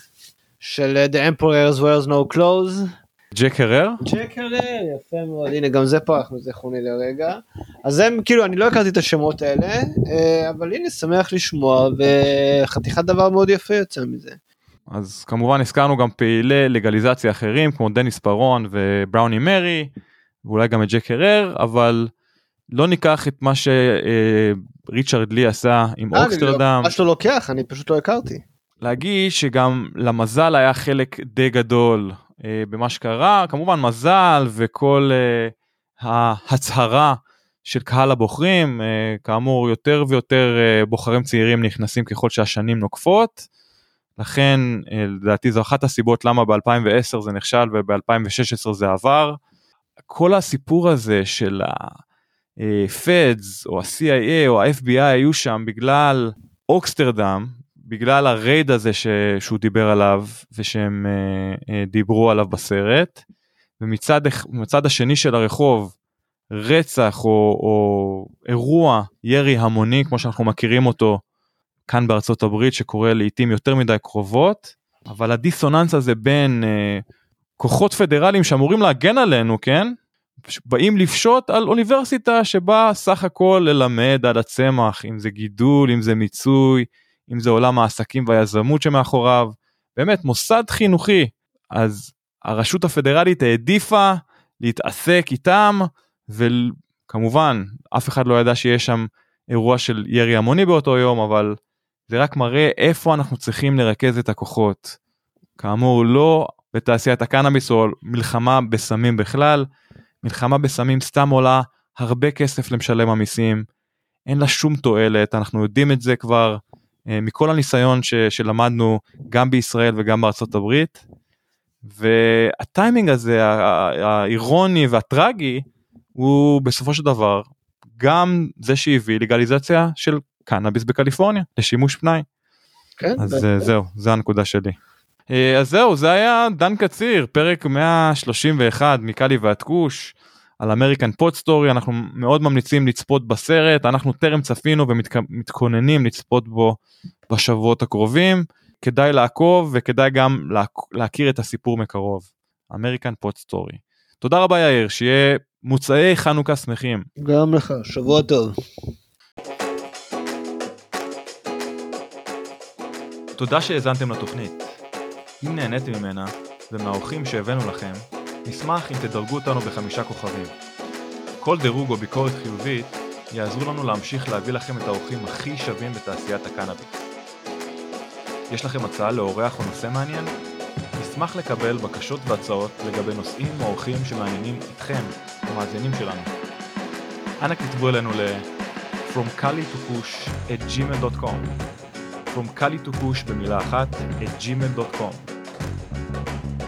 של The Emperor's Wears No Clothes ג'ק הרר? ג'ק הרר, יפה מאוד, הנה גם זה פרח מזיכרוני לרגע. אז הם, כאילו, אני לא הכרתי את השמות האלה, אה, אבל הנה, שמח לשמוע, וחתיכת דבר מאוד יפה יוצא מזה. אז כמובן הזכרנו גם פעילי לגליזציה אחרים, כמו דניס פרון ובראוני מרי, ואולי גם את ג'ק הרר, אבל לא ניקח את מה שריצ'רד לי עשה עם אה, אוקסטרדם. מה שאתה לוקח, אני פשוט לא הכרתי. להגיד שגם למזל היה חלק די גדול במה שקרה, כמובן מזל וכל אה, ההצהרה של קהל הבוחרים, אה, כאמור יותר ויותר אה, בוחרים צעירים נכנסים ככל שהשנים נוקפות, לכן אה, לדעתי זו אחת הסיבות למה ב-2010 זה נכשל וב-2016 זה עבר. כל הסיפור הזה של ה-Feds אה, או ה-CIA או ה-FBI היו שם בגלל אוקסטרדם, בגלל הרייד הזה ש... שהוא דיבר עליו ושהם uh, uh, דיברו עליו בסרט ומצד השני של הרחוב רצח או, או אירוע ירי המוני כמו שאנחנו מכירים אותו כאן בארצות הברית שקורה לעיתים יותר מדי קרובות אבל הדיסוננס הזה בין uh, כוחות פדרליים שאמורים להגן עלינו כן? באים לפשוט על אוניברסיטה שבה סך הכל ללמד על הצמח אם זה גידול אם זה מיצוי אם זה עולם העסקים והיזמות שמאחוריו, באמת מוסד חינוכי, אז הרשות הפדרלית העדיפה להתעסק איתם, וכמובן אף אחד לא ידע שיש שם אירוע של ירי המוני באותו יום, אבל זה רק מראה איפה אנחנו צריכים לרכז את הכוחות. כאמור, לא בתעשיית הקנאביס או מלחמה בסמים בכלל, מלחמה בסמים סתם עולה הרבה כסף למשלם המיסים, אין לה שום תועלת, אנחנו יודעים את זה כבר מכל הניסיון ש, שלמדנו גם בישראל וגם בארצות הברית. והטיימינג הזה האירוני והטרגי הוא בסופו של דבר גם זה שהביא ללגליזציה של קנאביס בקליפורניה לשימוש פנאי. כן, אז זה, אה, זהו, זה הנקודה שלי. אה, אז זהו, זה היה דן קציר, פרק 131 מקאלי ועד כוש. על American Pot Story אנחנו מאוד ממליצים לצפות בסרט אנחנו טרם צפינו ומתכוננים לצפות בו בשבועות הקרובים כדאי לעקוב וכדאי גם להכיר את הסיפור מקרוב American Pot Story. תודה רבה יאיר שיהיה מוצאי חנוכה שמחים. גם לך שבוע טוב. תודה שהאזנתם לתוכנית. אם נהניתם ממנה ומהאורחים שהבאנו לכם נשמח אם תדרגו אותנו בחמישה כוכבים. כל דירוג או ביקורת חיובית יעזרו לנו להמשיך להביא לכם את האורחים הכי שווים בתעשיית הקנאביס. יש לכם הצעה לאורח או נושא מעניין? נשמח לקבל בקשות והצעות לגבי נושאים או אורחים שמעניינים אתכם, המאזינים שלנו. אנא כתבו אלינו ל- From Kali to Push at gmail.com From Kali to Push במילה אחת at gmail.com